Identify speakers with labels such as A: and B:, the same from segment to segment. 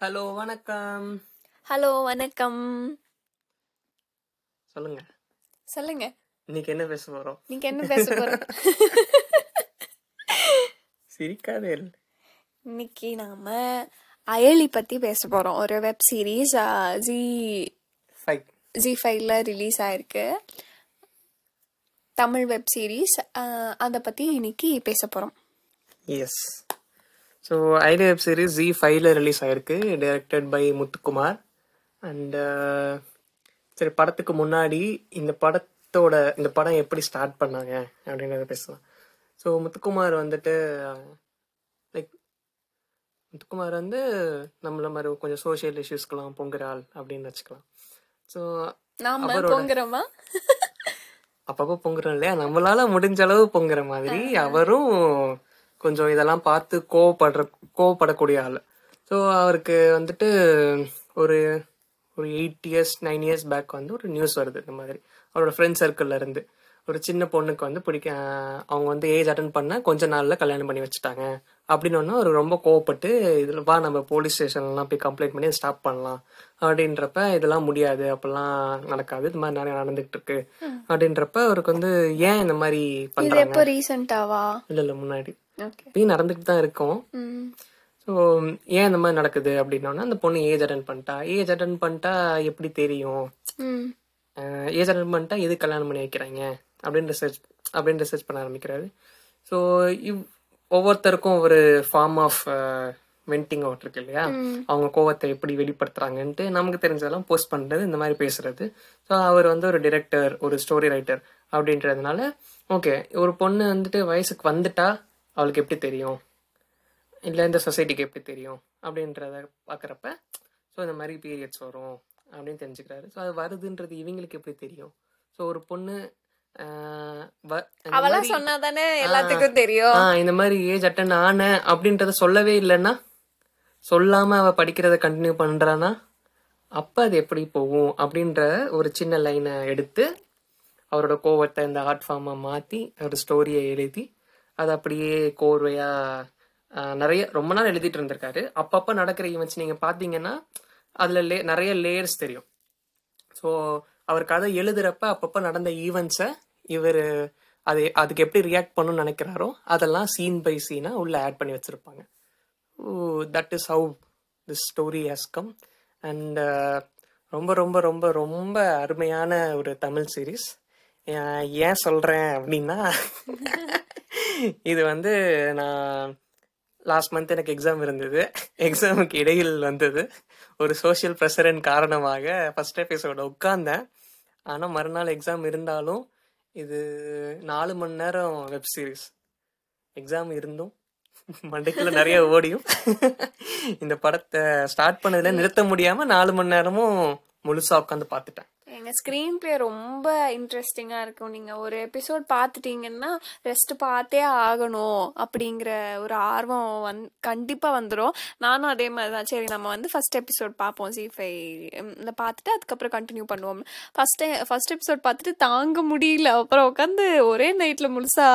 A: Hello வணக்கம்.
B: Hello வணக்கம்.
A: சொல்லுங்க.
B: சொல்லுங்க.
A: இன்னைக்கு என்ன பேச போறோம்?
B: நீங்க என்ன பேச போறோம்?
A: சிரிக்காதே
B: இன்னைக்கு நாம அயலி பத்தி பேச போறோம். ஒரு web series G
A: five
B: G ஃபைவ்ல ரிலீஸ் ஆயிருக்கு. தமிழ் வெப் சீரிஸ் அதை பத்தி இன்னைக்கு பேச போறோம்.
A: எஸ் ஸோ ஐடி வெப் சீரிஸ் ஜி ஃபைவ்ல ரிலீஸ் ஆயிருக்கு டைரக்டட் பை முத்துக்குமார். அண்ட் சரி படத்துக்கு முன்னாடி இந்த படத்தோட இந்த படம் எப்படி ஸ்டார்ட் பண்ணாங்க அப்படின்றத பேசலாம். ஸோ முத்துக்குமார் வந்துட்டு லைக் முத்துக்குமார் வந்து நம்மள மாதிரி கொஞ்சம் சோஷியல் இஷ்யூஸ்க்கெல்லாம் பொங்குற ஆள் அப்படின்னு வச்சுக்கலாம். ஸோ
B: பொங்குறோமா?
A: அப்பப்போ பொங்குறோம் இல்லையா? நம்மளால முடிஞ்ச அளவு பொங்குற மாதிரி அவரும் கொஞ்சம் இதெல்லாம் பார்த்து கோவப்படுற கோவப்படக்கூடிய ஆள். ஸோ அவருக்கு வந்துட்டு ஒரு ஒரு eight years nine years back வந்து ஒரு நியூஸ் வருது இந்த மாதிரி. அவரோட ஃப்ரெண்ட் சர்க்கிள்ல இருந்து. ஒரு சின்ன பொண்ணுக்கு வந்து பிடிக்க அவங்க வந்து ஏஜ் அட்டன் பண்ண கொஞ்ச நாள்ல கல்யாணம் பண்ணி வச்சுட்டாங்க. அப்படின்னு ஒன்று அவர் ரொம்ப கோவப்பட்டு இதில் வா நம்ம போலீஸ் ஸ்டேஷன்லாம் போய் கம்ப்ளைண்ட் பண்ணி ஸ்டாப் பண்ணலாம். அப்படின்றப்ப இதெல்லாம் முடியாது அப்பெல்லாம் நடக்காது. இது மாதிரி நிறைய நடந்துகிட்டு இருக்கு. அப்படின்றப்ப அவருக்கு வந்து ஏன் இந்த மாதிரி
B: ரீசெண்டாவா
A: இல்ல இல்ல முன்னாடி. இப்பயும் நடந்துட்டு தான் இருக்கும். ஸோ ஏன் இந்த மாதிரி நடக்குது அப்படின்னோன்னா அந்த பொண்ணு ஏஜ் அட்டன் பண்ணிட்டா. ஏஜ் அட்டன் பண்ணிட்டா எப்படி தெரியும்? ஏஜ் அட்டன் பண்ணிட்டா எது கல்யாணம் பண்ணி வைக்கிறாங்க? அப்படின்னு ரிசர்ச் அப்படின்னு ரிசர்ச் பண்ண ஆரம்பிக்கிறாரு. ஸோ இவ் ஒவ்வொருத்தருக்கும் ஒரு ஃபார்ம் ஆஃப் வெண்டிங் அவுட் இருக்கு இல்லையா? அவங்க கோவத்தை எப்படி வெளிப்படுத்துறாங்கன்ட்டு நமக்கு தெரிஞ்சதெல்லாம் போஸ்ட் பண்றது இந்த மாதிரி பேசுறது. ஸோ அவர் வந்து ஒரு டிரெக்டர் ஒரு ஸ்டோரி ரைட்டர் அப்படின்றதுனால ஓகே ஒரு பொண்ணு வந்துட்டு வயசுக்கு வந்துட்டா அவளுக்கு எப்படி தெரியும்? இல்லை இந்த சொசைட்டிக்கு எப்படி தெரியும்? அப்படின்றத பார்க்குறப்ப ஸோ இந்த மாதிரி பீரியட்ஸ் வரும் அப்படின்னு தெரிஞ்சுக்கிறாரு. ஸோ அது வருதுன்றது இவங்களுக்கு எப்படி தெரியும்? ஸோ ஒரு பொண்ணு
B: அவளா சொன்னாதானே எல்லாத்துக்கும் தெரியும்.
A: ஆ இந்த மாதிரி ஏஜ் அட்டன் ஆன அப்படின்றத சொல்லவே இல்லைன்னா சொல்லாம அவ படிக்கிறத கண்டினியூ பண்றானா? அப்ப அது எப்படி போகும்? அப்படின்ற ஒரு சின்ன லைனை எடுத்து அவரோட கோவத்தை இந்த ஆர்ட் ஃபார்மா மாத்தி ஒரு ஸ்டோரியை எழுதி அது அப்படியே கோர்வையா நிறைய ரொம்ப நாள் எழுதிட்டு இருந்திருக்காரு. அப்பப்போ நடக்கிற ஈவெண்ட்ஸ் நீங்க பாத்தீங்கன்னா அதுல லே நிறைய லேயர்ஸ் தெரியும். ஸோ அவர் கதை எழுதுறப்ப அப்பப்போ நடந்த ஈவெண்ட்ஸை இவர் அது அதுக்கு எப்படி ரியாக்ட் பண்ணணும்னு நினைக்கிறாரோ அதெல்லாம் சீன் பை சீனாக உள்ள ஆட் பண்ணி வச்சிருப்பாங்க. That is how this story has come and ரொம்ப ரொம்ப ரொம்ப ரொம்ப அருமையான ஒரு தமிழ் சீரீஸ் ஏன் சொல்கிறேன் அப்படின்னா இது வந்து நான் லாஸ்ட் மந்த் எனக்கு எக்ஸாம் இருந்தது. எக்ஸாமுக்கு இடையில் வந்தது. ஒரு சோஷியல் ப்ரெஷரின் காரணமாக ஃபர்ஸ்ட் எபிசோட உட்கார்ந்தேன். ஆனால் மறுநாள் எக்ஸாம் இருந்தாலும் இது நாலு மணி நேரம் வெப் சீரிஸ் எக்ஸாம் இருந்தும் மண்டைக்குள்ள நிறைய ஓடியும். இந்த படத்தை ஸ்டார்ட் பண்ணதுல நிறுத்த முடியாம நாலு மணி நேரமும் முழுசா உட்காந்து பார்த்துட்டேன்.
B: எங்கள் ஸ்க்ரீன் பிளே ரொம்ப இன்ட்ரெஸ்டிங்காக இருக்கும். நீங்கள் ஒரு எபிசோட் பார்த்துட்டீங்கன்னா ரெஸ்ட் பார்த்தே ஆகணும் அப்படிங்கிற ஒரு ஆர்வம் வந் கண்டிப்பாக வந்துடும் நானும் அதே மாதிரி தான் சரி நம்ம வந்து ஃபஸ்ட் எபிசோட் பார்ப்போம். சி ஃபைவ் பார்த்துட்டு அதுக்கப்புறம் கண்டினியூ பண்ணுவோம். ஃபஸ்ட்டு ஃபர்ஸ்ட் எபிசோட் பார்த்துட்டு தாங்க முடியல. அப்புறம் உட்காந்து ஒரே நைட்டில் முழுசா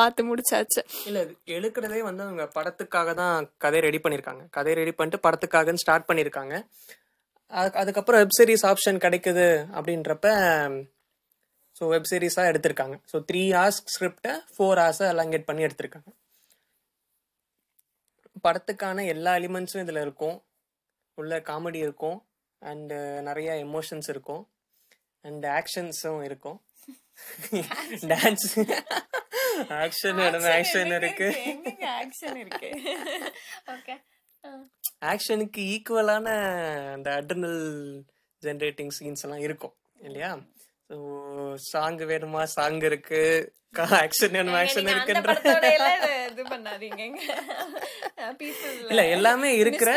B: பார்த்து முடிச்சாச்சு.
A: இல்லை எழுக்கிறதே வந்து அவங்க படத்துக்காக தான் கதை ரெடி பண்ணியிருக்காங்க கதை ரெடி பண்ணிட்டு படத்துக்காகன்னு ஸ்டார்ட் பண்ணியிருக்காங்க அதுக்கப்புறம் வெப் சீரிஸ் ஆப்ஷன் கிடைக்குது அப்படின்றப்ப ஸோ வெப் சீரிஸாக எடுத்திருக்காங்க. ஸோ த்ரீ ஹார்ஸ் ஸ்கிரிப்டை ஃபோர் ஹார்ஸை அலங்கேட் பண்ணி எடுத்திருக்காங்க. படத்துக்கான எல்லா எலிமெண்ட்ஸும் இதில் இருக்கும். உள்ள காமெடி இருக்கும். அண்டு நிறைய எமோஷன்ஸ் இருக்கும். அண்ட் ஆக்ஷன்ஸும் இருக்கும். டான்ஸ் ஆக்ஷன் ஆக்ஷன் இருக்கு.
B: ஆக்ஷன் இருக்கு? ஓகே
A: ஆக்ஷனுக்கு ஈக்குவலான அந்த அட்ரினல் ஜென்ரேட்டிங் சீன்ஸ் எல்லாம் இருக்கும் இல்லையா? ஸோ சாங் வேணுமா? சாங் இருக்கு. ஆக்ஷன் வேணுமா? ஆக்ஷன் இருக்குன்ற
B: இது பண்ணாதீங்க.
A: இல்ல எல்லாமே இருக்கிற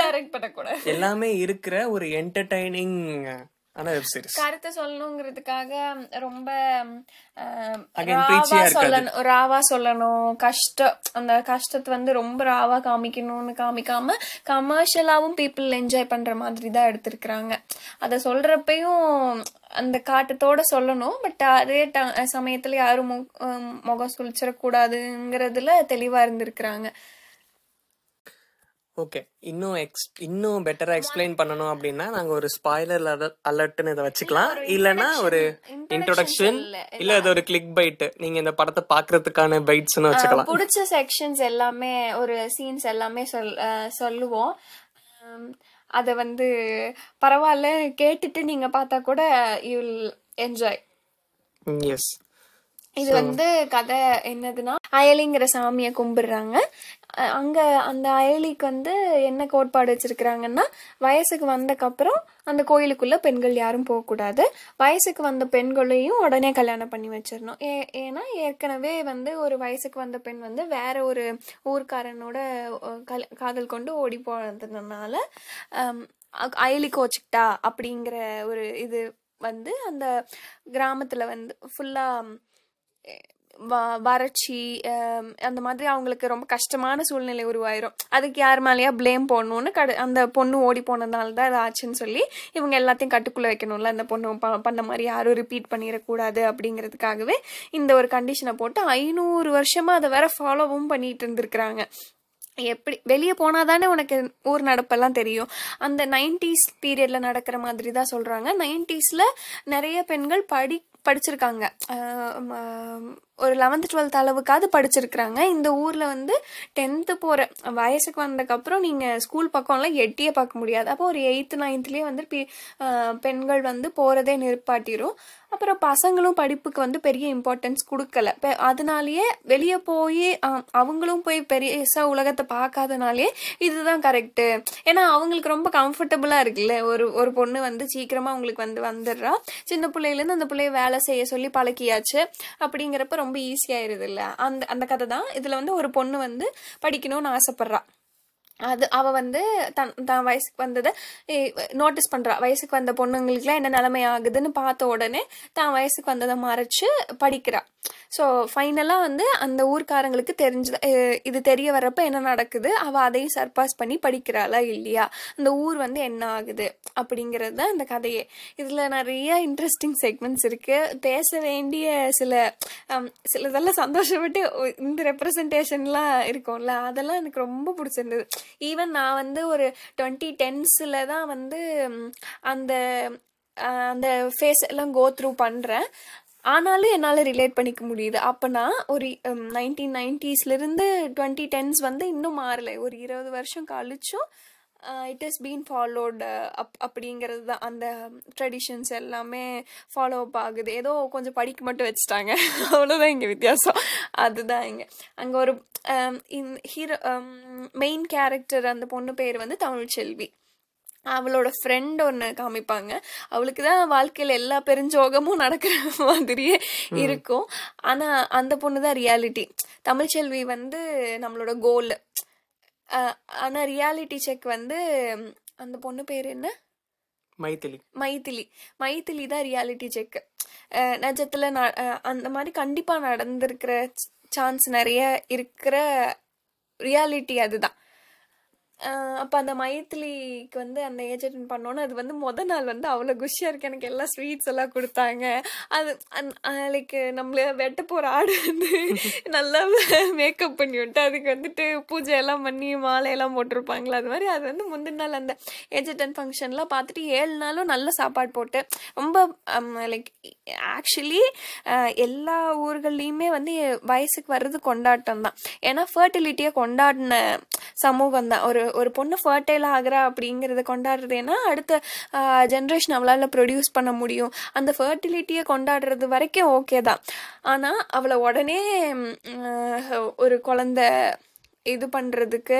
A: எல்லாமே இருக்கிற ஒரு என்டர்டைனிங்
B: கருத்தை சொல்லணுங்கிறதுக்காக ரொம்ப ராவா. சொல்லணும் ராவா சொல்லணும். கஷ்டம் அந்த கஷ்டத்தை வந்து ரொம்ப ராவா காமிக்கணும்னு காமிக்காம கமர்ஷியலாவும் பீப்புள் என்ஜாய் பண்ற மாதிரி தான் எடுத்திருக்கிறாங்க. அதை சொல்றப்பையும் அந்த காட்டத்தோட சொல்லணும் பட் அதே ட- சமயத்துல யாரும் முகம் சுழிச்சிடக்கூடாதுங்கிறதுல தெளிவா இருந்திருக்கிறாங்க.
A: ஓகே இன்னும் எக்ஸ் இன்னும் பெட்டரா எக்ஸ்பிளைன் பண்ணணும் அப்படின்னா நாங்க ஒரு ஸ்பாய்லர் அலர்ட்னு இதை வச்சுக்கலாம். இல்லனா ஒரு இன்ட்ரோடக்ஷன் இல்ல. அது ஒரு கிளிக் பைட் நீங்க இந்த படத்தை பாக்குறதுக்கான பைட்ஸ்னு வச்சுக்கலாம்.
B: பிடிச்ச செக்ஷன்ஸ் எல்லாமே ஒரு சீன்ஸ் எல்லாமே சொல் சொல்லுவோம். அதை வந்து பரவாயில்ல கேட்டுட்டு நீங்க பார்த்தா கூட யூ என்ஜாய்
A: எஸ்
B: இது வந்து கதை என்னதுன்னா அயலிங்கிற சாமியை கும்பிடுறாங்க. அங்கே அந்த அயலிக்கு வந்து என்ன கோட்பாடு வச்சுருக்கிறாங்கன்னா வயசுக்கு வந்தக்கப்புறம் அந்த கோயிலுக்குள்ளே பெண்கள் யாரும் போகக்கூடாது. வயசுக்கு வந்த பெண்களையும் உடனே கல்யாணம் பண்ணி வச்சிடணும். ஏ ஏன்னா ஏற்கனவே வந்து ஒரு வயசுக்கு வந்த பெண் வந்து வேற ஒரு ஊர்க்காரனோட கல்- காதல் கொண்டு ஓடி போனதுனால அயலி கோச்சிக்கிட்டா அப்படிங்கிற ஒரு இது வந்து அந்த கிராமத்தில் வந்து ஃபுல்லாக வறட்சி அந்த மாதிரி அவங்களுக்கு ரொம்ப கஷ்டமான சூழ்நிலை உருவாயிரும். அதுக்கு யார் மேலேயா ப்ளேம் போடணும்னு கடு அந்த பொண்ணு ஓடி போனதுனால தான் அது ஆச்சுன்னு சொல்லி இவங்க எல்லாத்தையும் கட்டுக்குள்ளே வைக்கணும்ல. அந்த பொண்ணு ப- பண்ண மாதிரி யாரும் ரிப்பீட் பண்ணிடக்கூடாது அப்படிங்கிறதுக்காகவே இந்த ஒரு கண்டிஷனை போட்டு ஐநூறு வருஷமாக அதை வேற ஃபாலோவும் பண்ணிட்டு இருந்திருக்கிறாங்க. எப்படி வெளியே போனால் தானே உனக்கு ஊர் நடப்பெல்லாம் தெரியும். அந்த நைன்டிஸ் பீரியடில் நடக்கிற மாதிரி தான் சொல்கிறாங்க நைன்டிஸில் நிறைய பெண்கள் படி படிச்சிருக்காங்க. ஒரு லெவன்த்து டுவெல்த் அளவுக்காவது படிச்சிருக்கிறாங்க. இந்த ஊரில் வந்து டென்த்து போகிற வயசுக்கு வந்ததுக்கப்புறம் நீங்கள் ஸ்கூல் பக்கம்லாம் எட்டியே பார்க்க முடியாது. அப்போ ஒரு எயித்து நைன்த்துலேயே வந்து பி- பெண்கள் வந்து போகிறதே நிற்பாட்டிடும் அப்புறம் பசங்களும் படிப்புக்கு வந்து பெரிய இம்பார்ட்டன்ஸ் கொடுக்கல. இப்போ அதனாலேயே வெளியே போய் அவங்களும் போய் பெரியசாக உலகத்தை பார்க்காதனாலே இதுதான் கரெக்டு ஏன்னா அவங்களுக்கு ரொம்ப கம்ஃபர்டபுளாக இருக்குல்ல. ஒரு ஒரு பொண்ணு வந்து சீக்கிரமாக அவங்களுக்கு வந்து வந்துடுறா. சின்ன பிள்ளையிலேருந்து அந்த பிள்ளைய வேலை செய்ய சொல்லி பழக்கியாச்சு. அப்படிங்கிறப்ப ரொம்ப ஈஸியாயிருது இல்லை அந்த அந்த கதை தான். இதில் வந்து ஒரு பொண்ணு வந்து படிக்கணும்னு ஆசைப்பட்றா. அது அவள் வந்து தன் தான் வயசுக்கு வந்ததை நோட்டீஸ் பண்ணுறா வயசுக்கு வந்த பொண்ணுங்களுக்குலாம் என்ன நிலைமை ஆகுதுன்னு பார்த்த உடனே தான் வயசுக்கு வந்ததை மறைச்சு படிக்கிறா. ஸோ ஃபைனலாக வந்து அந்த ஊர்க்காரங்களுக்கு தெரிஞ்சு இது தெரிய வர்றப்ப என்ன நடக்குது? அவள் அதையும் சர்பாஸ் பண்ணி படிக்கிறாளா இல்லையா? அந்த ஊர் வந்து என்ன ஆகுது? அப்படிங்கிறது தான் இந்த கதையே. இதில் நிறைய இன்ட்ரெஸ்டிங் செக்மெண்ட்ஸ் இருக்குது பேச வேண்டிய சில சிலதெல்லாம் சந்தோஷப்பட்டு இந்த ரெப்ரசன்டேஷன்லாம் இருக்கும்ல அதெல்லாம் எனக்கு ரொம்ப பிடிச்சிருந்தது. ஈவன் நான் வந்து ஒரு டுவெண்ட்டி டென்ஸில் தான் வந்து அந்த அந்த ஃபேஸ் எல்லாம் கோ த்ரூ பண்ணுறேன் ஆனாலும் என்னால் ரிலேட் பண்ணிக்க முடியுது. அப்போனா ஒரு நைன்டீன் நைன்டிஸ்லேருந்து டுவெண்ட்டி டென்ஸ் வந்து இன்னும் மாறலை. ஒரு இருபது வருஷம் கழிச்சும் it is been followed up அப்படிங்கிறது தான். அந்த ட்ரெடிஷன்ஸ் எல்லாமே ஃபாலோ அப் ஆகுது. ஏதோ கொஞ்சம் படிக்க மட்டும் வச்சுட்டாங்க. அவ்வளோதான் இங்கே வித்தியாசம். அதுதான் இங்கே. அங்கே ஒரு ஹீரோ மெயின் கேரக்டர் அந்த பொண்ணு பேர் வந்து தமிழ்ச்செல்வி. அவளோட ஃப்ரெண்ட் ஒன்று காமிப்பாங்க. அவளுக்கு தான் வாழ்க்கையில் எல்லா பெருஞ்சோகமும் நடக்கிற மாதிரியே இருக்கும். ஆனால் அந்த பொண்ணு தான் ரியாலிட்டி தமிழ்ச்செல்வி வந்து நம்மளோட கோல் ஆனால் ரியாலிட்டி செக் வந்து அந்த பொண்ணு பேர் என்ன?
A: மைத்திலி
B: மைதிலி. மைதிலி தான் ரியாலிட்டி செக் நிஜத்தில் அந்த மாதிரி கண்டிப்பாக நடந்திருக்கிற சான்ஸ் நிறைய இருக்கிற ரியாலிட்டி அதுதான். அப்போ அந்த மைத்திலிக்கு வந்து அந்த ஏஜ் அட்டன் பண்ணோன்னே அது வந்து மொதல் நாள் வந்து அவ்வளோ குஷியாக இருக்கு. எனக்கு எல்லாம் ஸ்வீட்ஸ் எல்லாம் கொடுத்தாங்க. அது லைக் நம்மள வெட்ட போகிற ஆடு வந்து நல்லா மேக்கப் பண்ணி விட்டு அதுக்கு வந்துட்டு பூஜை எல்லாம் பண்ணி மாலையெல்லாம் போட்டிருப்பாங்களா அது மாதிரி அது வந்து முந்தின நாள் அந்த ஏஜ் அட்டன் ஃபங்க்ஷன்லாம் பார்த்துட்டு ஏழு நாளும் நல்ல சாப்பாடு போட்டு ரொம்ப லைக் ஆக்சுவலி எல்லா ஊர்கள்லேயுமே வந்து வயசுக்கு வர்றது கொண்டாட்டம் தான். ஏன்னா ஃபர்டிலிட்டியை கொண்டாடின சமூகம் தான். ஒரு ஒரு பொண்ணு ஃபர்டைல் ஆகிறா அப்படிங்கிறத கொண்டாடுறதுன்னா அடுத்த ஜென்ரேஷன் அவளால் ப்ரொடியூஸ் பண்ண முடியும். அந்த ஃபர்டிலிட்டியை கொண்டாடுறது வரைக்கும் ஓகே தான். ஆனால் அவளை உடனே ஒரு குழந்த இது பண்ணுறதுக்கு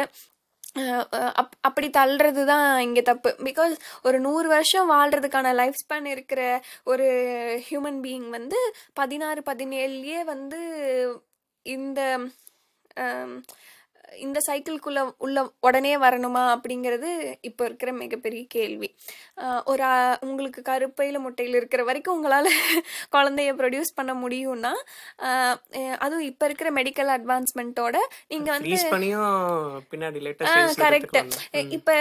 B: அப் அப்படி தள்ளுறது தான் இங்கே தப்பு. பிகாஸ் ஒரு நூறு வருஷம் வாழ்கிறதுக்கான லைஃப் ஸ்பேன் இருக்கிற ஒரு ஹியூமன் பீயிங் வந்து பதினாறு பதினேழுலேயே வந்து இந்த இந்த சைக்கிள்குள்ளே உள்ள உடனே வரணுமா அப்படிங்கிறது இப்போ இருக்கிற மிகப்பெரிய கேள்வி. ஒரு உங்களுக்கு கருப்பையில் முட்டையில் இருக்கிற வரைக்கும் உங்களால் குழந்தைய ப்ரொடியூஸ் பண்ண முடியும்னா அதுவும் இப்போ இருக்கிற மெடிக்கல் அட்வான்ஸ்மெண்ட்டோட நீங்கள் வந்து கரெக்ட் இப்போ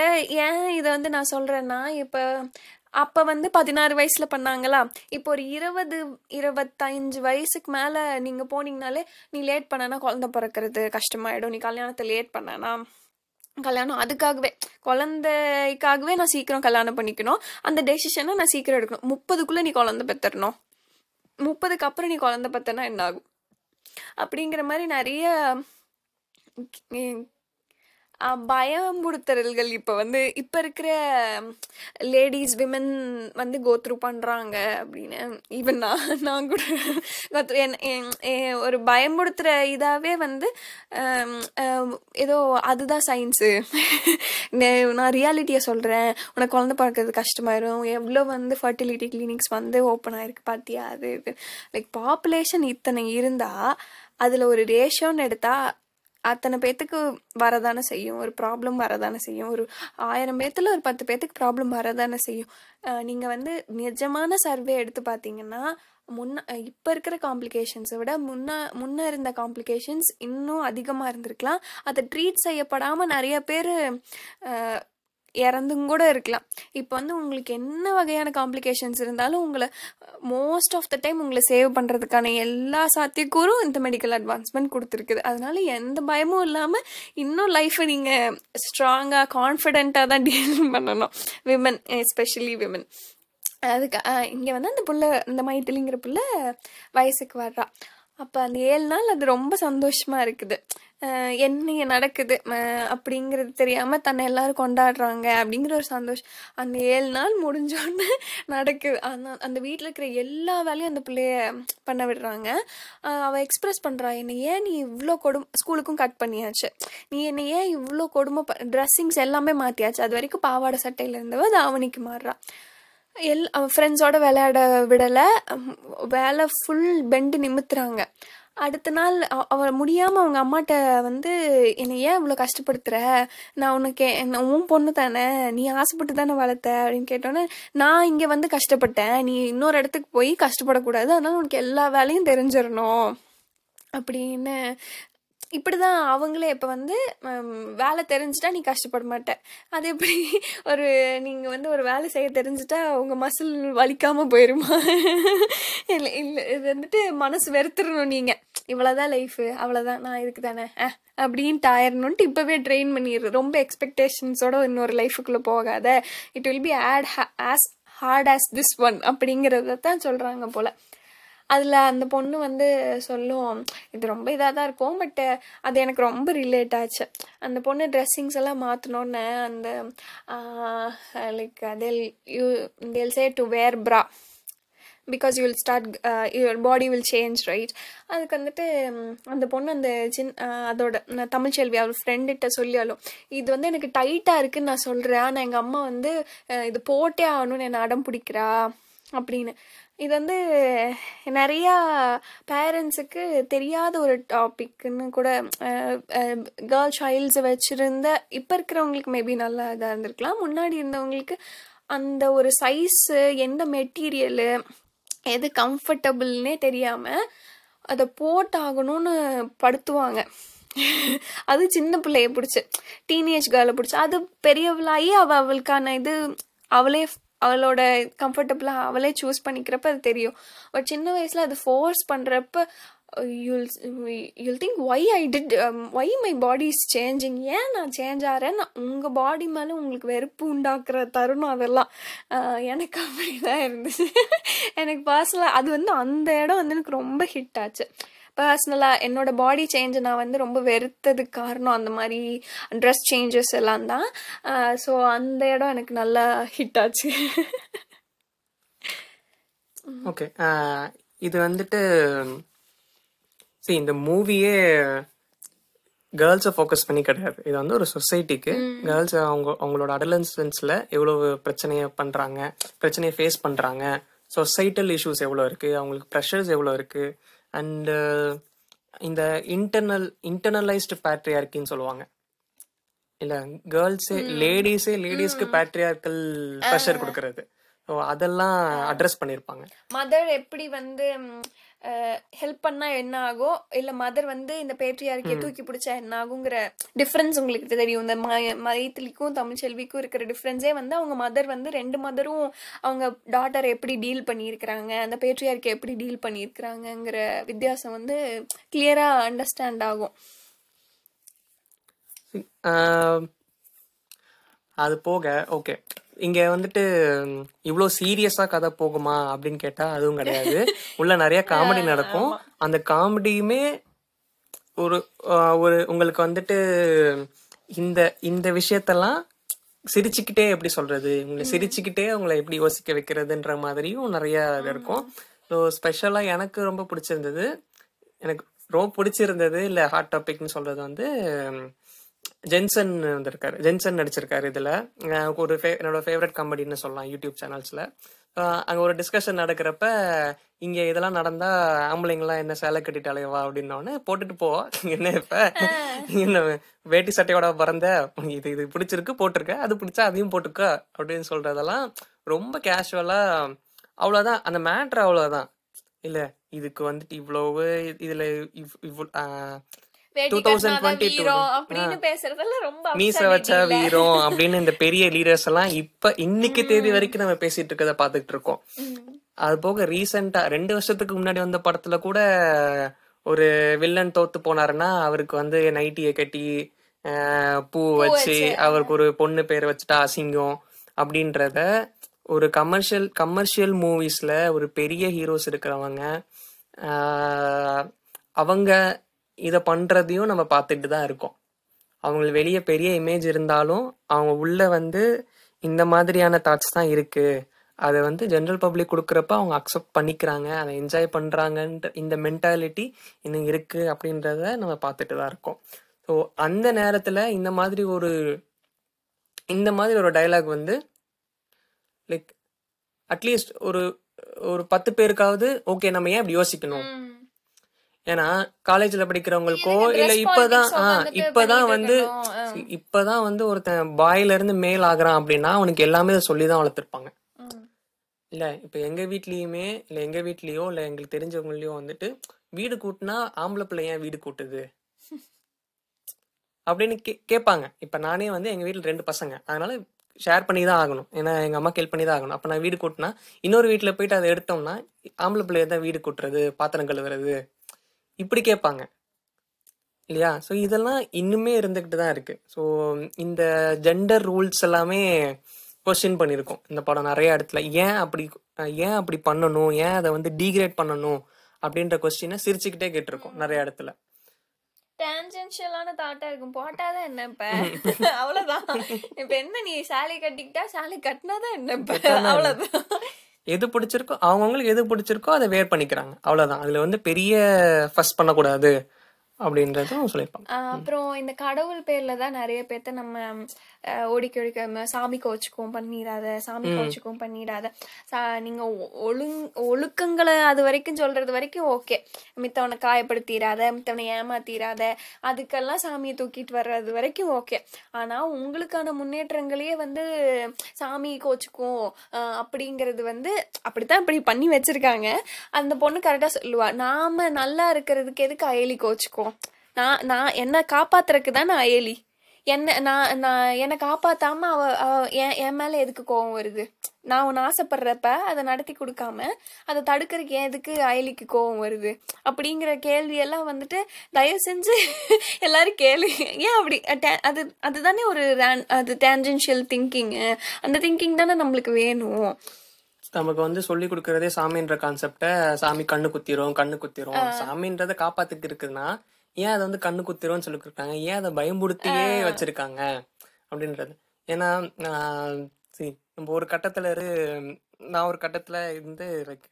B: ஏன் இதை வந்து நான் சொல்றேன்னா இப்போ அப்போ வந்து பதினாறு வயசில் பண்ணாங்களா? இப்போ ஒரு இருபது இருபத்தஞ்சு வயசுக்கு மேலே நீங்கள் போனீங்கனாலே நீ லேட் பண்ணனா குழந்தை பிறக்கிறது கஷ்டமாயிடும். நீ கல்யாணத்தை லேட் பண்ணனா? கல்யாணம் அதுக்காகவே குழந்தைக்காகவே நான் சீக்கிரம் கல்யாணம் பண்ணிக்கணும். அந்த டெசிஷனை நான் சீக்கிரம் எடுக்கணும். முப்பதுக்குள்ளே நீ குழந்தை பெற்றுடணும் முப்பதுக்கு அப்புறம் நீ குழந்தை பெற்றனா என்ன ஆகும் அப்படிங்கிற மாதிரி நிறைய பயமுறுத்தல்கள் இப்போ வந்து இப்போ இருக்கிற லேடிஸ் விமன் வந்து கோத்ரூ பண்ணுறாங்க அப்படின்னு. ஈவன் நான் நான் கூட கோத்ரூ என்- ஒரு பயமுறுத்துகிற இதாகவே வந்து ஏதோ அதுதான் சயின்ஸு நான் ரியாலிட்டியை சொல்கிறேன் உனக்கு குழந்தை பார்க்கறது கஷ்டமாயிரும். எவ்வளோ வந்து ஃபர்டிலிட்டி கிளினிக்ஸ் வந்து ஓப்பன் ஆயிருக்கு பார்த்தியா அது இது. லைக் பாப்புலேஷன் இத்தனை இருந்தால் அதில் ஒரு ரேஷியோன்னு எடுத்தால் அத்தனை பேத்துக்கு வரதானே செய்யும். ஒரு ப்ராப்ளம் வரதானே செய்யும். ஒரு ஆயிரம் பேத்துல ஒரு பத்து பேத்துக்கு ப்ராப்ளம் வரதானே செய்யும். நீங்கள் நீங்க வந்து நிஜமான சர்வே எடுத்து பார்த்தீங்கன்னா முன்ன இப்போ இருக்கிற காம்ப்ளிகேஷன்ஸை விட முன்ன முன்ன இருந்த காம்ப்ளிகேஷன்ஸ் இன்னும் அதிகமாக இருந்திருக்கலாம். அதை ட்ரீட் செய்யப்படாமல் நிறைய பேர் இறந்தும் கூட இருக்கலாம். இப்போ வந்து உங்களுக்கு என்ன வகையான காம்ப்ளிகேஷன்ஸ் இருந்தாலும் உங்களை மோஸ்ட் ஆஃப் த டைம் உங்களை சேவ் பண்ணுறதுக்கான எல்லா சாத்தியக்கூறும் இந்த மெடிக்கல் அட்வான்ஸ்மெண்ட் கொடுத்துருக்குது. அதனால எந்த பயமும் இல்லாமல் இன்னும் லைஃப்பை நீங்கள் ஸ்ட்ராங்காக கான்ஃபிடென்ட்டாக தான் டீல் பண்ணணும். விமன் எஸ்பெஷலி விமன் அதுக்கு இங்கே வந்து அந்த புள்ள இந்த மைத்திலிங்கிற புள்ள வயசுக்கு வர்றா. அப்போ அந்த ஏழு நாள் அது ரொம்ப சந்தோஷமாக இருக்குது. அஹ் என்ன நடக்குது? அப்படிங்கிறது தெரியாமல் தன்னை எல்லாரும் கொண்டாடுறாங்க. அப்படிங்கிற ஒரு சந்தோஷம் அந்த ஏழு நாள் முடிஞ்சோடனே நடக்குது. அந்த அந்த வீட்டில் இருக்கிற எல்லா வேலையும் அந்த பிள்ளைய பண்ண விடுறாங்க. அவள் எக்ஸ்ப்ரெஸ் பண்ணுறா என்னை ஏன் நீ இவ்வளோ கொடுமை ஸ்கூலுக்கும் கட் பண்ணியாச்சு? நீ என்னை ஏன் இவ்வளோ கொடுமை ட்ரெஸ்ஸிங்ஸ் எல்லாமே மாற்றியாச்சு அது வரைக்கும் பாவாடை சட்டையில் இருந்தவ தாவணிக்கு மாறுறா. எல் ஃப்ரெண்ட்ஸோட விளையாட விடலை. வேலை ஃபுல் பெண்டு நிமித்துறாங்க. அடுத்த நாள் அவ- முடியாமல் அவங்க அம்மாட்ட வந்து என்னை ஏன் இவ்வளோ கஷ்டப்படுத்துகிற நான் உனக்கு என்ன- உன் பொண்ணு தானே. நீ ஆசைப்பட்டு தானே வளர்த்த? அப்படின்னு கேட்டோன்னே நான் இங்கே வந்து கஷ்டப்பட்டேன். நீ இன்னொரு இடத்துக்கு போய் கஷ்டப்படக்கூடாது. அதனால உனக்கு எல்லா வேலையும் தெரிஞ்சிடணும் அப்படின்னு இப்படி தான் அவங்களே இப்போ வந்து வேலை தெரிஞ்சிட்டா நீ கஷ்டப்பட மாட்ட. அது எப்படி ஒரு நீங்கள் வந்து ஒரு வேலை செய்ய தெரிஞ்சிட்டா உங்கள் மசில் வலிக்காமல் போயிருமா? இல்லை இல்லை இது வந்துட்டு மனசு வெறுத்துடணும் நீங்கள் இவ்வளோதான் லைஃபு அவ்வளோதான் நான் இதுக்கு தானே அஹ் அப்படின்ட்டு ஆயிரணுன்ட்டு இப்போவே ட்ரெயின் பண்ணிடுறது. ரொம்ப எக்ஸ்பெக்டேஷன்ஸோட இன்னொரு லைஃபுக்குள்ளே போகாத. It will be at as hard as this one அப்படிங்கிறத தான் சொல்கிறாங்க போல். அதில் அந்த பொண்ணு வந்து சொல்லும் இது ரொம்ப இதாக தான் இருக்கும் பட்டு அது எனக்கு ரொம்ப ரிலேட் ஆச்சு. அந்த பொண்ணு ட்ரெஸ்ஸிங்ஸ் எல்லாம் மாற்றினோன்னே அந்த லைக் தேல் யூ தேல் say to wear bra because you will start your body will change right அதுக்கு வந்துட்டு அந்த பொண்ணு அந்த சின் அதோட நான் தமிழ்ச்செல்வி அவர் ஃப்ரெண்டுகிட்ட சொல்லியாலும் இது வந்து எனக்கு டைட்டாக இருக்குன்னு நான் சொல்கிறேன் ஆனால் எங்கள் அம்மா வந்து இது போட்டே ஆகணும்னு என்னை அடம் பிடிக்கிறா அப்படின்னு. இது வந்து நிறையா பேரண்ட்ஸுக்கு தெரியாத ஒரு டாபிக்னு கூட கேர்ள் சைல்ட்ஸை வச்சுருந்த இப்போ இருக்கிறவங்களுக்கு மேபி நல்லா இதாக இருந்திருக்கலாம். முன்னாடி இருந்தவங்களுக்கு அந்த ஒரு சைஸு எந்த மெட்டீரியலு எது கம்ஃபர்டபுள்னே தெரியாமல் அதை போட்டாகணும்னு படுத்துவாங்க. அது சின்ன பிள்ளைய பிடிச்சி டீனேஜ் கேர்ளை பிடிச்சி. அது பெரியவளாகி அவள் அவளுக்கான இது அவளே அவளோட கம்ஃபர்டபுளாக அவளே சூஸ் பண்ணிக்கிறப்ப அது தெரியும். பட் சின்ன வயசில் அது ஃபோர்ஸ் பண்ணுறப்ப you'll you'll think why I did why my body is changing ஏன் நான் சேஞ்ச் ஆகிறேன் உங்கள் பாடி மேலே உங்களுக்கு வெறுப்பு உண்டாக்குற தருணம் அதெல்லாம். எனக்கு அப்படி தான் இருந்துச்சு. எனக்கு பர்சனலாக அது வந்து அந்த இடம் வந்து எனக்கு ரொம்ப ஹிட் ஆச்சு. பர்சனலாக என்னோட பாடி சேஞ்சை நான் வந்து ரொம்ப வெறுத்ததுக்கு காரணம் அந்த மாதிரி ட்ரெஸ் சேஞ்சஸ் எல்லாம் தான். ஸோ அந்த இடம் எனக்கு நல்லா ஹிட் ஆச்சு.
A: ஓகே இது வந்துட்டு see இந்த மூவியே கேர்ள்ஸை ஃபோக்கஸ் பண்ணி கிடையாது. இது வந்து ஒரு சொசைட்டிக்கு கேர்ள்ஸ் அவங்க அவங்களோட அடலன்சன்ஸில் எவ்வளவு பிரச்சனையை பண்ணுறாங்க பிரச்சனையை ஃபேஸ் பண்ணுறாங்க சொசைட்டல் இஷ்யூஸ் எவ்வளோ இருக்குது அவங்களுக்கு ப்ரெஷர்ஸ் எவ்வளோ இருக்குது அண்டு இந்த இன்டர்னல் இன்டர்னலைஸ்டு பேட்ரியார்கின்னு சொல்லுவாங்க. இல்ல கேர்ள்ஸே லேடிஸே லேடிஸ்க்கு பேட்ரியார்க்கல் ப்ரெஷர் கொடுக்கறது. அதெல்லாம் அட்ரஸ் பண்ணியிருப்பாங்க
B: மதர் எப்படி வந்து ஹெல்ப் பண்ணா என்ன ஆகும்? இல்ல மதர் வந்து இந்த பேட்ரியார்க்கியை தூக்கி பிடிச்சா என்ன ஆகுங்கிற டிஃப்ரென்ஸ் உங்களுக்கு தெரியும். இந்த மைத்திலிக்கும் தமிழ்ச்செல்விக்கும் இருக்கிற டிஃப்ரென்ஸே வந்து அவங்க மதர் வந்து ரெண்டு மதரும் அவங்க டாட்டர் எப்படி டீல் பண்ணியிருக்கிறாங்க அந்த பேட்ரியார்க்கை எப்படி டீல் பண்ணியிருக்கிறாங்கங்கிற வித்தியாசம் வந்து கிளியரா அண்டர்ஸ்டாண்ட் ஆகும்.
A: அது போக ஓகே இங்க வந்துட்டு ம், இவ்ளோ சீரியஸா கதை போகுமா அப்படின்னு கேட்டா அதுவும் கிடையாது. உள்ள நிறைய காமெடி நடக்கும். அந்த காமெடியுமே ஒரு ஒரு உங்களுக்கு வந்துட்டு இந்த இந்த விஷயத்தெல்லாம் சிரிச்சுக்கிட்டே எப்படி சொல்றது? உங்களை சிரிச்சுக்கிட்டே உங்களை எப்படி யோசிக்க வைக்கிறதுன்ற மாதிரியும் நிறைய இது இருக்கும். ஸோ ஸ்பெஷலா எனக்கு ரொம்ப பிடிச்சிருந்தது. எனக்கு ரொம்ப பிடிச்சிருந்தது இல்ல ஹாட் டாபிக்னு சொல்றது வந்து ஜென்சன் வந்திருக்காரு. ஜென்சன் நடிச்சிருக்காரு இதில். ஒரு ஃபே என்னோட ஃபேவரட் காமெடின்னு சொல்லலாம் யூடியூப் சேனல்ஸில் அங்கே ஒரு டிஸ்கஷன் நடக்கிறப்ப இங்கே இதெல்லாம் நடந்தா ஆம்பளைங்களாம் என்ன சேலை கட்டிட்டு அலையவா அப்படின்னோடனே போட்டுட்டு போ. என்ன இப்ப? என்ன வேட்டி சட்டையோட பறந்த? உனக்கு இது இது பிடிச்சிருக்கு போட்டிருக்க. அது பிடிச்சா அதையும் போட்டுக்க. அப்படின்னு சொல்றதெல்லாம் ரொம்ப கேஷுவலா அவ்வளோதான் அந்த மேட்ரு அவ்வளோதான் இல்லை இதுக்கு வந்துட்டு இவ்வளவு இதுல இவ்- இவ்வளோ
B: வேட்டி
A: 2022
B: கட்டினாதான் வீரம் அப்படின்னு பேசுறதெல்லாம் ரொம்ப
A: மீச வச்சா? வீரம் அப்படின்னு இந்த பெரிய லீடர்ஸ் எல்லாம் இப்ப இன்னைக்கு தேதி வரைக்கும் நம்ம பேசிட்டு இருக்கத பாத்துட்டு இருக்கோம். அது போக ரீசெண்டா ரெண்டு வருஷத்துக்கு முன்னாடி வந்த படத்துல கூட ஒரு வில்லன் தோத்து போனாருன்னா அவருக்கு வந்து நைட்டியை கட்டி பூ வச்சு அவருக்கு ஒரு பொண்ணு பேர் வச்சுட்டா அசிங்கம் அப்படின்றத ஒரு கமர்ஷியல் கமர்ஷியல் மூவிஸ்ல ஒரு பெரிய ஹீரோஸ் இருக்கிறவங்க அவங்க இதை பண்ணுறதையும் நம்ம பார்த்துட்டு தான் இருக்கோம். அவங்களுக்கு வெளியே பெரிய இமேஜ் இருந்தாலும் அவங்க உள்ளே வந்து இந்த மாதிரியான தாட்ஸ் தான் இருக்குது அதை வந்து ஜென்ரல் பப்ளிக் கொடுக்குறப்ப அவங்க அக்செப்ட் பண்ணிக்கிறாங்க. அதை என்ஜாய் பண்ணுறாங்கன்ற இந்த மென்டாலிட்டி இன்னும் இருக்குது அப்படின்றத நம்ம பார்த்துட்டு தான் இருக்கோம். ஸோ அந்த நேரத்தில் இந்த மாதிரி ஒரு இந்த மாதிரி ஒரு டயலாக் வந்து லைக் அட்லீஸ்ட் ஒரு ஒரு பத்து பேருக்காவது ஓகே நம்ம ஏன் இப்படி யோசிக்கணும்? ஏன்னா காலேஜ்ல படிக்கிறவங்களுக்கோ இல்ல இப்பதான்
B: politics
A: ஆ,
B: வந்துட்டு
A: இப்பதான் வந்து. இப்பதான் வந்து ஒருத்தன் பாயில இருந்து மேல் ஆகுறான் அப்படின்னா அவனுக்கு எல்லாமே இதை சொல்லிதான் வளர்த்துருப்பாங்க. இல்ல இப்ப எங்க வீட்லயுமே இல்ல எங்க வீட்லயோ இல்ல எங்களுக்கு தெரிஞ்சவங்களையோ வந்துட்டு வீடு கூட்டினா ஆம்பளை பிள்ளை ஏன் வீடு கூட்டுது? அப்படின்னு கே- கேட்பாங்க. இப்ப நானே வந்து எங்க வீட்ல ரெண்டு பசங்க. அதனால ஷேர் பண்ணி தான் ஆகணும். ஏன்னா எங்க அம்மா ஹெல்ப் பண்ணி தான் ஆகணும். அப்ப நான் வீடு கூட்டினா இன்னொரு வீட்ல போயிட்டு அதை எடுத்தோம்னா ஆம்பளை பிள்ளைய தான் வீடு கூட்டுறது பாத்திரம் கழுவுறது இப்படி கேட்பாங்க. இல்லையா? ஸோ இதெல்லாம் இன்னுமே இருந்துகிட்டு தான் இருக்கு. ஸோ இந்த ஜெண்டர் ரூல்ஸ் எல்லாமே கொஸ்டின் பண்ணியிருக்கோம். இந்த படம் நிறைய இடத்துல. ஏன் அப்படி ஏன் அப்படி பண்ணணும்? ஏன் அதை வந்து டீக்ரேட் பண்ணணும்? அப்படின்ற கொஸ்டினை சிரிச்சுக்கிட்டே கேட்டிருக்கோம் நிறைய இடத்துல.
B: டேஞ்சென்ஷியலான தாட்டா இருக்கும். போட்டாதான் என்ன இப்ப? அவ்வளவுதான். இப்ப என்ன நீ சாலை கட்டிக்கிட்டா சாலை கட்டினாதான் என்ன இப்ப? அவ்வளவுதான்.
A: எது பிடிச்சிருக்கோ அவங்கவுங்களுக்கு எது பிடிச்சிருக்கோ அதை வேர் பண்ணிக்கிறாங்க. அவ்வளோதான் அதில் வந்து பெரிய ஃபர்ஸ்ட் பண்ணக்கூடாது. அப்படின்றதும் சொல்லியிருப்பாங்க.
B: அப்புறம் இந்த கடவுள் பேர்ல தான் நிறைய பேர்த்த நம்ம ஒடிக்க ஒடிக்க சாமி கோச்சுக்கும் பண்ணிடாத சாமி கோச்சுக்கும் பண்ணிடாத. சா நீங்க ஒழுங் ஒழுக்கங்களை அது வரைக்கும் சொல்றது வரைக்கும் ஓகே. மித்தவனை காயப்படுத்திடாத மித்தவனை ஏமாத்திராத அதுக்கெல்லாம் சாமியை தூக்கிட்டு வர்றது வரைக்கும் ஓகே. ஆனா உங்களுக்கான முன்னேற்றங்களையே வந்து சாமி கோச்சுக்கும் அப்படிங்கிறது வந்து அப்படித்தான் இப்படி பண்ணி வச்சிருக்காங்க. அந்த பொண்ணு கரெக்டா சொல்லுவா நாம நல்லா இருக்கிறதுக்கு எதுக்கு அயலி கோச்சுக்கும் நான் நான் என்ன காப்பாத்துறதுக்கு தான் நான் அயலி? என்ன நான் நான் என்னை காப்பாத்தாம அவ என் என் மேல எதுக்கு கோவம் வருது? நான் ஒன்று ஆசைப்படுறப்ப அதை நடத்தி கொடுக்காம அதை தடுக்கிறதுக்கு ஏன் எதுக்கு அயலிக்கு கோவம் வருது? அப்படிங்கிற கேள்வியெல்லாம் வந்துட்டு தயவு செஞ்சு எல்லாரும் கேளு. ஏன் அப்படி? அது அதுதானே ஒரு அது டேஞ்சென்ஷியல் திங்கிங்கு அந்த திங்கிங் தானே நம்மளுக்கு வேணும்.
A: நமக்கு வந்து சொல்லி கொடுக்கறதே சாமின்ற கான்செப்ட சாமி கண்ணு குத்திரும் கண்ணு குத்திரும். சாமின்றத காப்பாத்திட்டு இருக்குதுன்னா ஏன் அதை வந்து கண்ணு குத்திரும்னு சொல்லி கொடுக்குறாங்க ஏன் அதை பயம்படுத்தியே வச்சிருக்காங்க? அப்படின்றது. ஏன்னா see, நம்ம ஒரு கட்டத்துல இரு நான் ஒரு கட்டத்துல இருந்து like,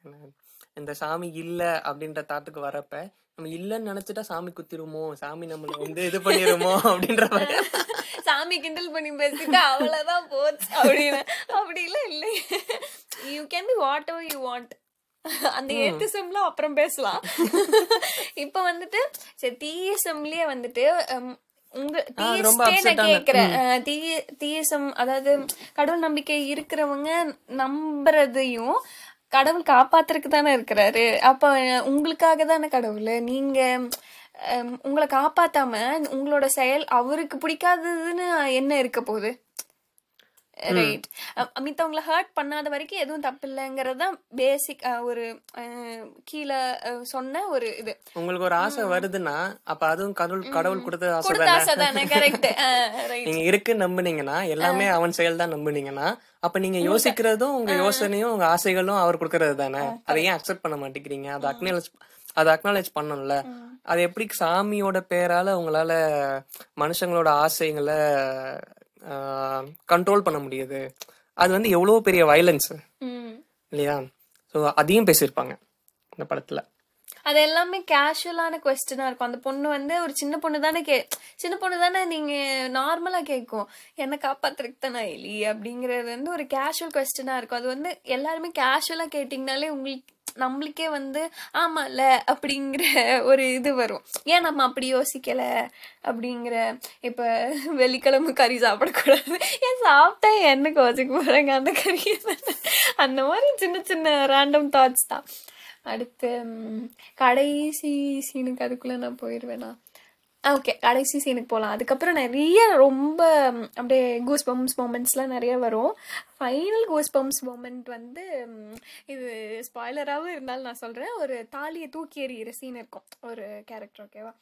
A: இந்த சாமி இல்ல அப்படின்ற தாட்டுக்கு வரப்ப நம்ம இல்லைன்னு நினைச்சிட்டா சாமி குத்திருமோ? சாமி நம்மள வந்து இது பண்ணிருமோ? அப்படின்ற
B: சாமி கிண்டல் பண்ணி பேசிட்டு அவ்வளவுதான் போச்சு அப்படின்னு. அப்படிலாம் இல்லை you can be whatever you want அந்த ஏத்திசம்ல அப்புறம் பேசலாம். இப்ப வந்துட்டு சரி தீயசம்லயே வந்துட்டு உங்க தீயசம் அதாவது கடவுள் நம்பிக்கை இருக்கிறவங்க நம்புறதையும் கடவுள் காப்பாத்துறதுக்கு தானே இருக்கிறாரு. அப்ப உங்களுக்காக தானே கடவுள்? நீங்க உங்களை காப்பாத்தாம உங்களோட செயல் அவருக்கு பிடிக்காததுன்னு என்ன இருக்க போகுது? ரைட். மித்தவங்கள ஹர்ட் பண்ணாத வரைக்கும் எதுவும் தப்பு இல்லைங்கிறது தான் பேசிக் ஒரு கீழே சொன்ன ஒரு இது.
A: உங்களுக்கு ஒரு ஆசை வருதுன்னா அப்ப அதுவும் கடவுள் கடவுள் கொடுத்த ஆசை தானே?
B: கரெக்ட்
A: நீங்க இருக்கு நம்புனீங்கன்னா எல்லாமே அவன் செயல் தான் நம்புனீங்கன்னா அப்ப நீங்க யோசிக்கிறதும் உங்க யோசனையும் உங்க ஆசைகளும் அவர் கொடுக்கறது தானே? அதை ஏன் அக்செப்ட் பண்ண மாட்டேங்கிறீங்க? அதை அக்னாலேஜ் அதை அக்னாலேஜ் பண்ணணும்ல. அது எப்படி சாமியோட பேரால உங்களால மனுஷங்களோட ஆசைகளை கண்ட்ரோல் பண்ண முடியுது. அது வந்து எவ்வளவு பெரிய வயலன்ஸ் இல்லையா? ஸோ அதையும் பேசியிருப்பாங்க இந்த படத்துல.
B: அது எல்லாமே கேஷுவலான கொஸ்டினா இருக்கும். அந்த பொண்ணு வந்து ஒரு சின்ன பொண்ணு தானே கே சின்ன பொண்ணு தானே நீங்க நார்மலா கேட்கும் என்ன காப்பாத்துறதுக்கு தானே எலி? அப்படிங்கறது வந்து ஒரு கேஷுவல் கொஸ்டினா இருக்கும். அது வந்து எல்லாருமே கேஷுவலா கேட்டிங்கனாலே உங்களுக்கு நம்மளுக்கே வந்து ஆமால அப்படிங்கிற ஒரு இது வரும். ஏன் நம்ம அப்படி யோசிக்கல? அப்படிங்கிற இப்போ வெள்ளிக்கிழமை கறி சாப்பிடக்கூடாது. ஏன் சாப்பிட்டா என்ன கோச்சுக்கு போறாங்க அந்த கறியை? அந்த மாதிரி சின்ன சின்ன ரேண்டம் தாட்ஸ் தான். அடுத்து கடைசி சீனுக்கு அதுக்குள்ளே நான் போயிடுவேனா ஓகே கடைசி சீனுக்கு போகலாம் அதுக்கப்புறம் நிறைய ரொம்ப அப்படியே கூஸ் பம்ஸ் மூமெண்ட்ஸ்லாம் நிறைய வரும். ஃபைனல் கூஸ் பம்ஸ் மூமெண்ட் வந்து இது ஸ்பாய்லராகவும் இருந்தாலும் நான் சொல்கிறேன் ஒரு தாலியை தூக்கி எறிகிற சீன் இருக்கும். ஒரு கேரக்டர் ஓகேவா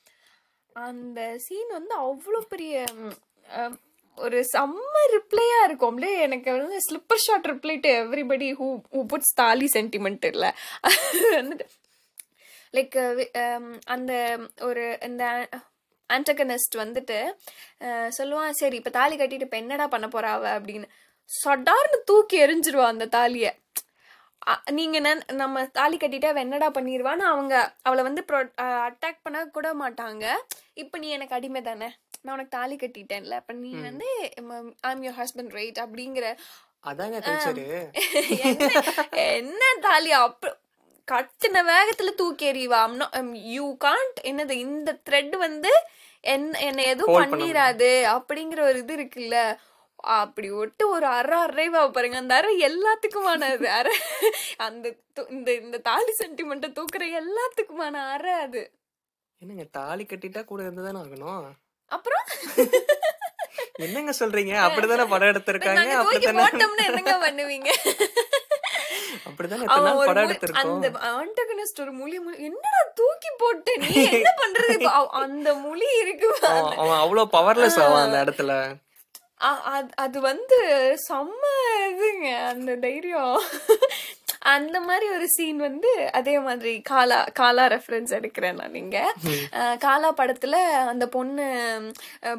B: அந்த சீன் வந்து அவ்வளோ பெரிய ஒரு செம்ம ரிப்ளையாக இருக்கும். அப்படியே எனக்கு வந்து slipper shot reply to everybody who who puts thali sentiment இல்லை. வந்துட்டு லைக் அந்த ஒரு இந்த ஆண்டகனிஸ்ட் வந்துட்டு சொல்லுவான் சரி இப்போ தாலி கட்டிட்டு இப்போ என்னடா பண்ண போறா அவ? அப்படின்னு. சடார்னு தூக்கி எரிஞ்சிருவா அந்த தாலியை. நீங்க நன்- நம்ம தாலி கட்டிட்டு அவ என்னடா பண்ணிடுவான்னு அவங்க அவளை வந்து அட்டாக் பண்ண கூட மாட்டாங்க. இப்போ நீ எனக்கு அடிமை தானே. நான் உனக்கு தாலி கட்டிட்டேன்ல. அப்ப நீ வந்து ஐம் யோர் ஹஸ்பண்ட் ரைட் அப்படிங்கிற
A: அதாங்க
B: என்ன தாலி? அப்ப கட்டின வேகத்துல தூக்கி எறிவா. யூ காண்ட் என்னது இந்த த்ரெட் வந்து என்ன என்ன எதுவும் பண்ணிராது அப்படிங்கிற ஒரு இது இருக்குல்ல. அப்படி ஒட்டு ஒரு அரை அரைவா பாருங்க. அந்த அரை எல்லாத்துக்குமானது அரை அந்த இந்த இந்த தாலி சென்டிமெண்ட்டை தூக்குற எல்லாத்துக்குமான அரை அது.
A: என்னங்க தாலி கட்டிட்டா கூட இருந்துதானே ஆகணும்?
B: அப்புறம்?
A: என்னங்க சொல்றீங்க? அப்படித்தானே படம் எடுத்திருக்காங்க அப்படித்தானே?
B: என்னங்க பண்ணுவீங்க? அந்த ஆண்டகனிஸ்ட் ஒரு முழி என்னடா தூக்கி போட்ட நீ என்ன பண்றது? அந்த முழி இருக்கு
A: அவன் அவ்வளவு பவர்லெஸ் அந்த இடத்துல.
B: அது வந்து செம்ம இதுங்க அந்த தைரியம். அந்த மாதிரி ஒரு சீன் வந்து அதே மாதிரி காலா காலா ரெஃபரன்ஸ் எடுக்கிறேன் நான் இங்க. காலா படத்துல அந்த பொண்ணு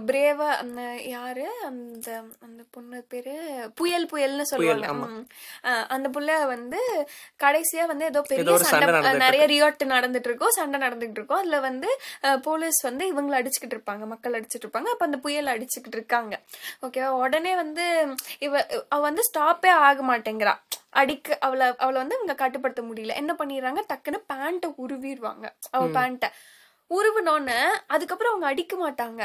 B: பிரேவா அந்த யாரு? அந்த அந்த பொண்ணு பேரு? புயல் புயல்னு சொல்லுவாங்க. அந்த புள்ள வந்து கடைசியா வந்து ஏதோ பெரிய சண்டை நிறைய ரியோட் நடந்துட்டு இருக்கும் சண்டை நடந்துட்டு இருக்கும் அதுல வந்து போலீஸ் வந்து இவங்களை அடிச்சுக்கிட்டு இருப்பாங்க. மக்கள் அடிச்சிட்டு இருப்பாங்க. அப்ப அந்த புயல் அடிச்சுக்கிட்டு இருக்காங்க. ஓகேவா உடனே வந்து இவ அவ வந்து ஸ்டாப்பே ஆக மாட்டேங்கிறா. அடிக்க அவளை அவளை வந்து இவங்க கட்டுப்படுத்த முடியல. என்ன பண்ணிடுறாங்க? டக்குன்னு பேண்ட்டை உருவிடுவாங்க. அவ பேண்ட்டை உருவினோன்னு அதுக்கப்புறம் அவங்க அடிக்க மாட்டாங்க.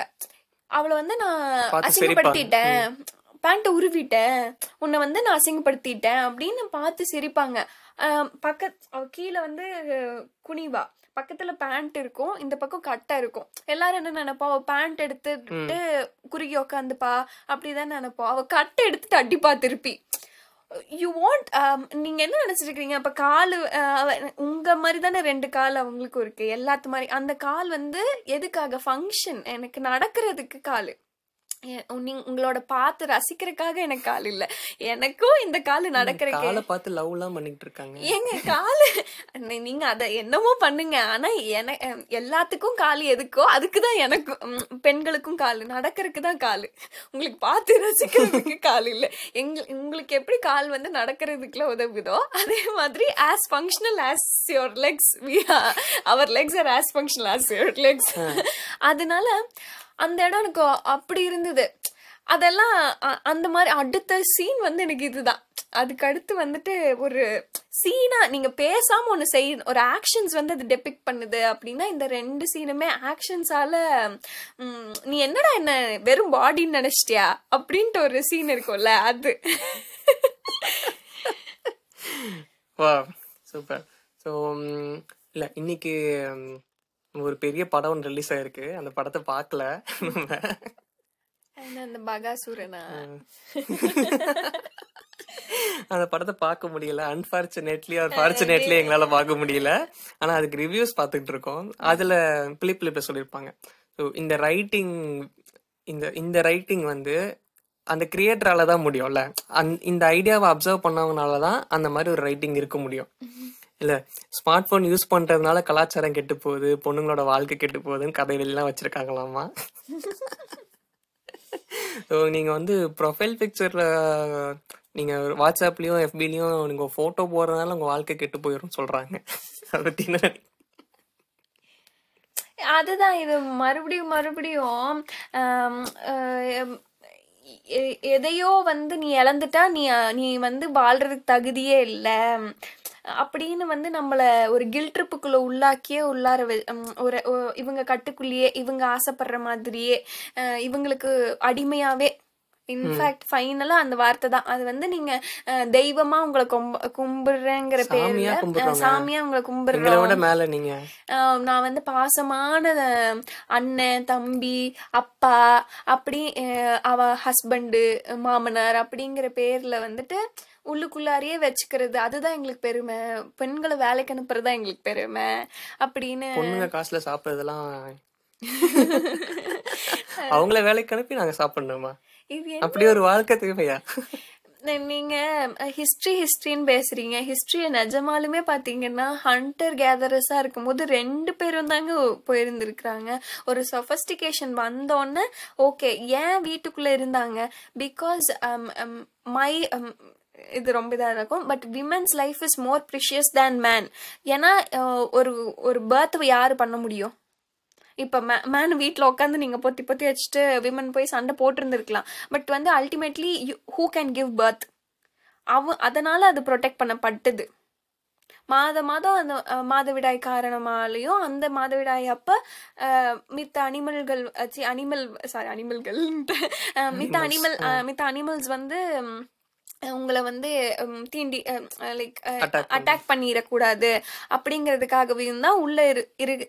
B: அவளை வந்து நான் அசிங்கப்படுத்திட்டேன். பேண்ட்டை உருவிட்டேன். உன்னை வந்து நான் அசிங்கப்படுத்திட்டேன் அப்படின்னு பார்த்து சிரிப்பாங்க. பக்கத் கீழே வந்து குனிவா. பக்கத்துல பேண்ட் இருக்கும். இந்த பக்கம் கட்டை இருக்கும். எல்லாரும் என்ன நினைப்பா? அவ பேண்ட் எடுத்துட்டு குறுகி உக்காந்துப்பா. அப்படிதான் நினைப்போம் அவ கட்டை எடுத்துட்டு அடிப்பா திருப்பி. யூ வாண்ட் நீங்கள் என்ன நினைச்சிட்டு இருக்கீங்க கால் உங்கள் மாதிரி தானே ரெண்டு கால் அவங்களுக்கும் இருக்குது எல்லாத்து மாதிரி. அந்த கால் வந்து எதுக்காக? ஃபங்க்ஷன் எனக்கு நடக்கிறதுக்கு கால். உங்களோட பார்த்து ரசிக்கிறதுக்காக எனக்கு கால் இல்ல. எனக்கும் இந்த கால் நடக்கிறதுக்கு
A: காலை பார்த்து லவ் எல்லாம் பண்ணிட்டு இருக்காங்க
B: ஏங்க காலு? நீங்க அத என்னமோ பண்ணுங்க. ஆனா என எல்லாத்துக்கும் கால் எதுக்கோ அதுக்குதான் எனக்கும் பெண்களுக்கும் கால். நடக்கிறதுக்கு தான் கால். உங்களுக்கு பார்த்து ரசிக்கிறதுக்கு கால் இல்ல. எங்க உங்களுக்கு எப்படி கால் வந்து நடக்கிறதுக்குலாம் உதவுதோ அதே மாதிரி as functional as your legs our legs are as functional as your legs அதனால அந்த இடம் எனக்கு அப்படி இருந்தது. அதெல்லாம் அ- அந்த மாதிரி அடுத்த சீன் வந்து எனக்கு இதுதான். அதுக்கு அடுத்து வந்துட்டு ஒரு சீனா நீங்க பேசாம ஒண்ணு செய் ஒரு ஆக்ஷன்ஸ் வந்து அது டெபிக்ட் பண்ணுது அப்படின்னா இந்த ரெண்டு சீனுமே ஆக்ஷன்ஸால நீ என்னடா என்ன வெறும் பாடின்னு நினைச்சிட்டியா? அப்படின்ட்டு ஒரு சீன் இருக்கும்ல அது.
A: சூப்பர் ஸோ இல்ல இன்னைக்கு ஒரு பெரிய படம் ரிலீஸ் ஆயிருக்கு. அந்த படத்தை பார்க்கல.
B: அந்த பகாசுரனா?
A: அந்த படத்தை பார்க்க முடியல. அன்பார்ச்சுனேட்லி ஆர் ஃபார்ச்சுனேட்லி எங்களால பார்க்க முடியல. ஆனா அதுக்கு ரிவ்யூஸ் பார்த்துட்டு இருக்கோம். அதுல பிளிப் பிளிப்ல சொல்லியிருப்பாங்க. ஸோ இந்த ரைட்டிங் இந்த இந்த ரைட்டிங் வந்து அந்த கிரியேட்டரால தான் முடியும்ல. அந் இந்த ஐடியாவை அப்சர்வ் பண்ணவங்கனால தான் அந்த மாதிரி ஒரு ரைட்டிங் இருக்க முடியும். இல்ல ஸ்மார்ட் போன் யூஸ் பண்றதுனால கலாச்சாரம் கெட்டு போகுது பொண்ணுங்களோட வாழ்க்கை கெட்டு போகுதுன்னு கதைகளெல்லாம் வச்சிருக்காங்களாமா? ஸோ நீங்க வந்து ப்ரொஃபைல் பிக்சர்ல நீங்க வாட்ஸ்அப்லயும் எஃபிலையும் நீங்க போட்டோ போடுறதுனால உங்க வாழ்க்கை கெட்டு போயிடும் சொல்றாங்க. அதை பத்தி
B: அதுதான் இது மறுபடியும் மறுபடியும் எ- எதையோ வந்து நீ இழந்துட்டா நீ நீ வந்து வாழ்றதுக்கு தகுதியே இல்லை. அப்படின்னு வந்து நம்மள ஒரு கில் ட்ரிப்புக்குள்ள உள்ளாக்கியே உள்ளார ஒரு இவங்க கட்டுக்குள்ளேயே இவங்க ஆசைப்படுற மாதிரியே இவங்களுக்கு அடிமையாவே இன்ஃபேக்ட் ஃபைனலா அந்த வார்த்தை தான். அது வந்து நீங்க தெய்வமா உங்களை கும்ப கும்பிடுறேங்கிற பேர்ல. சாமியா உங்களை கும்பிடுறோம் நான் வந்து பாசமான அண்ணன் தம்பி அப்பா அப்படி அவ ஹஸ்பண்டு மாமனார் அப்படிங்கிற பேர்ல வந்துட்டு உள்ளுக்குள்ளாரையே வச்சுக்கிறது. அதுதான் எங்களுக்கு பெருமை. பெண்களை வேலைக்கு அனுப்புறது எங்களுக்கு பெருமை. அப்படின்னு
A: பொண்ணுங்க காசுல சாப்பிடுறதெல்லாம் அவங்கள வேலைக்கு அனுப்பி நாங்க சாப்பிடணுமா?
B: இது
A: அப்படி ஒரு வாழ்க்கை தேவையா?
B: ந- நீங்க ஹிஸ்டரி ஹிஸ்டரின்னு பேசுறீங்க. ஹிஸ்டரிய நிஜமாலுமே பாத்தீங்கன்னா ஹண்டர் கேதரஸா இருக்கும்போது ரெண்டு பேரும் தாங்க போயிருந்திருக்கிறாங்க. ஒரு சொஃபஸ்டிகேஷன் வந்தோடனே ஓகே ஏன் வீட்டுக்குள்ள இருந்தாங்க? பிகாஸ் மை இது ரொம்ப இதாக இருக்கும். But women's life is more precious than man ஏன்னா ஒரு ஒரு பர்த் யாரு பண்ண முடியும்? இப்போ மே மேன் வீட்டில் உட்காந்து நீங்கள் பொத்தி பொத்தி வச்சுட்டு விமன் போய் சண்டை போட்டிருந்துருக்கலாம். பட் வந்து ultimately who can give birth அவ அதனால் அது ப்ரொடெக்ட் பண்ணப்பட்டது. மாத மாதம் அந்த மாதவிடாய் காரணமாலையும் அந்த மாதவிடாய் அப்போ மித்த அனிமல்கள் அனிமல் சாரி அனிமல்கள் மித்த அனிமல் மித்த அனிமல்ஸ் வந்து உங்களை வந்து தீண்டி லைக் அட்டாக் பண்ணிடக்கூடாது அப்படிங்கிறதுக்காகவும் தான் உள்ள இரு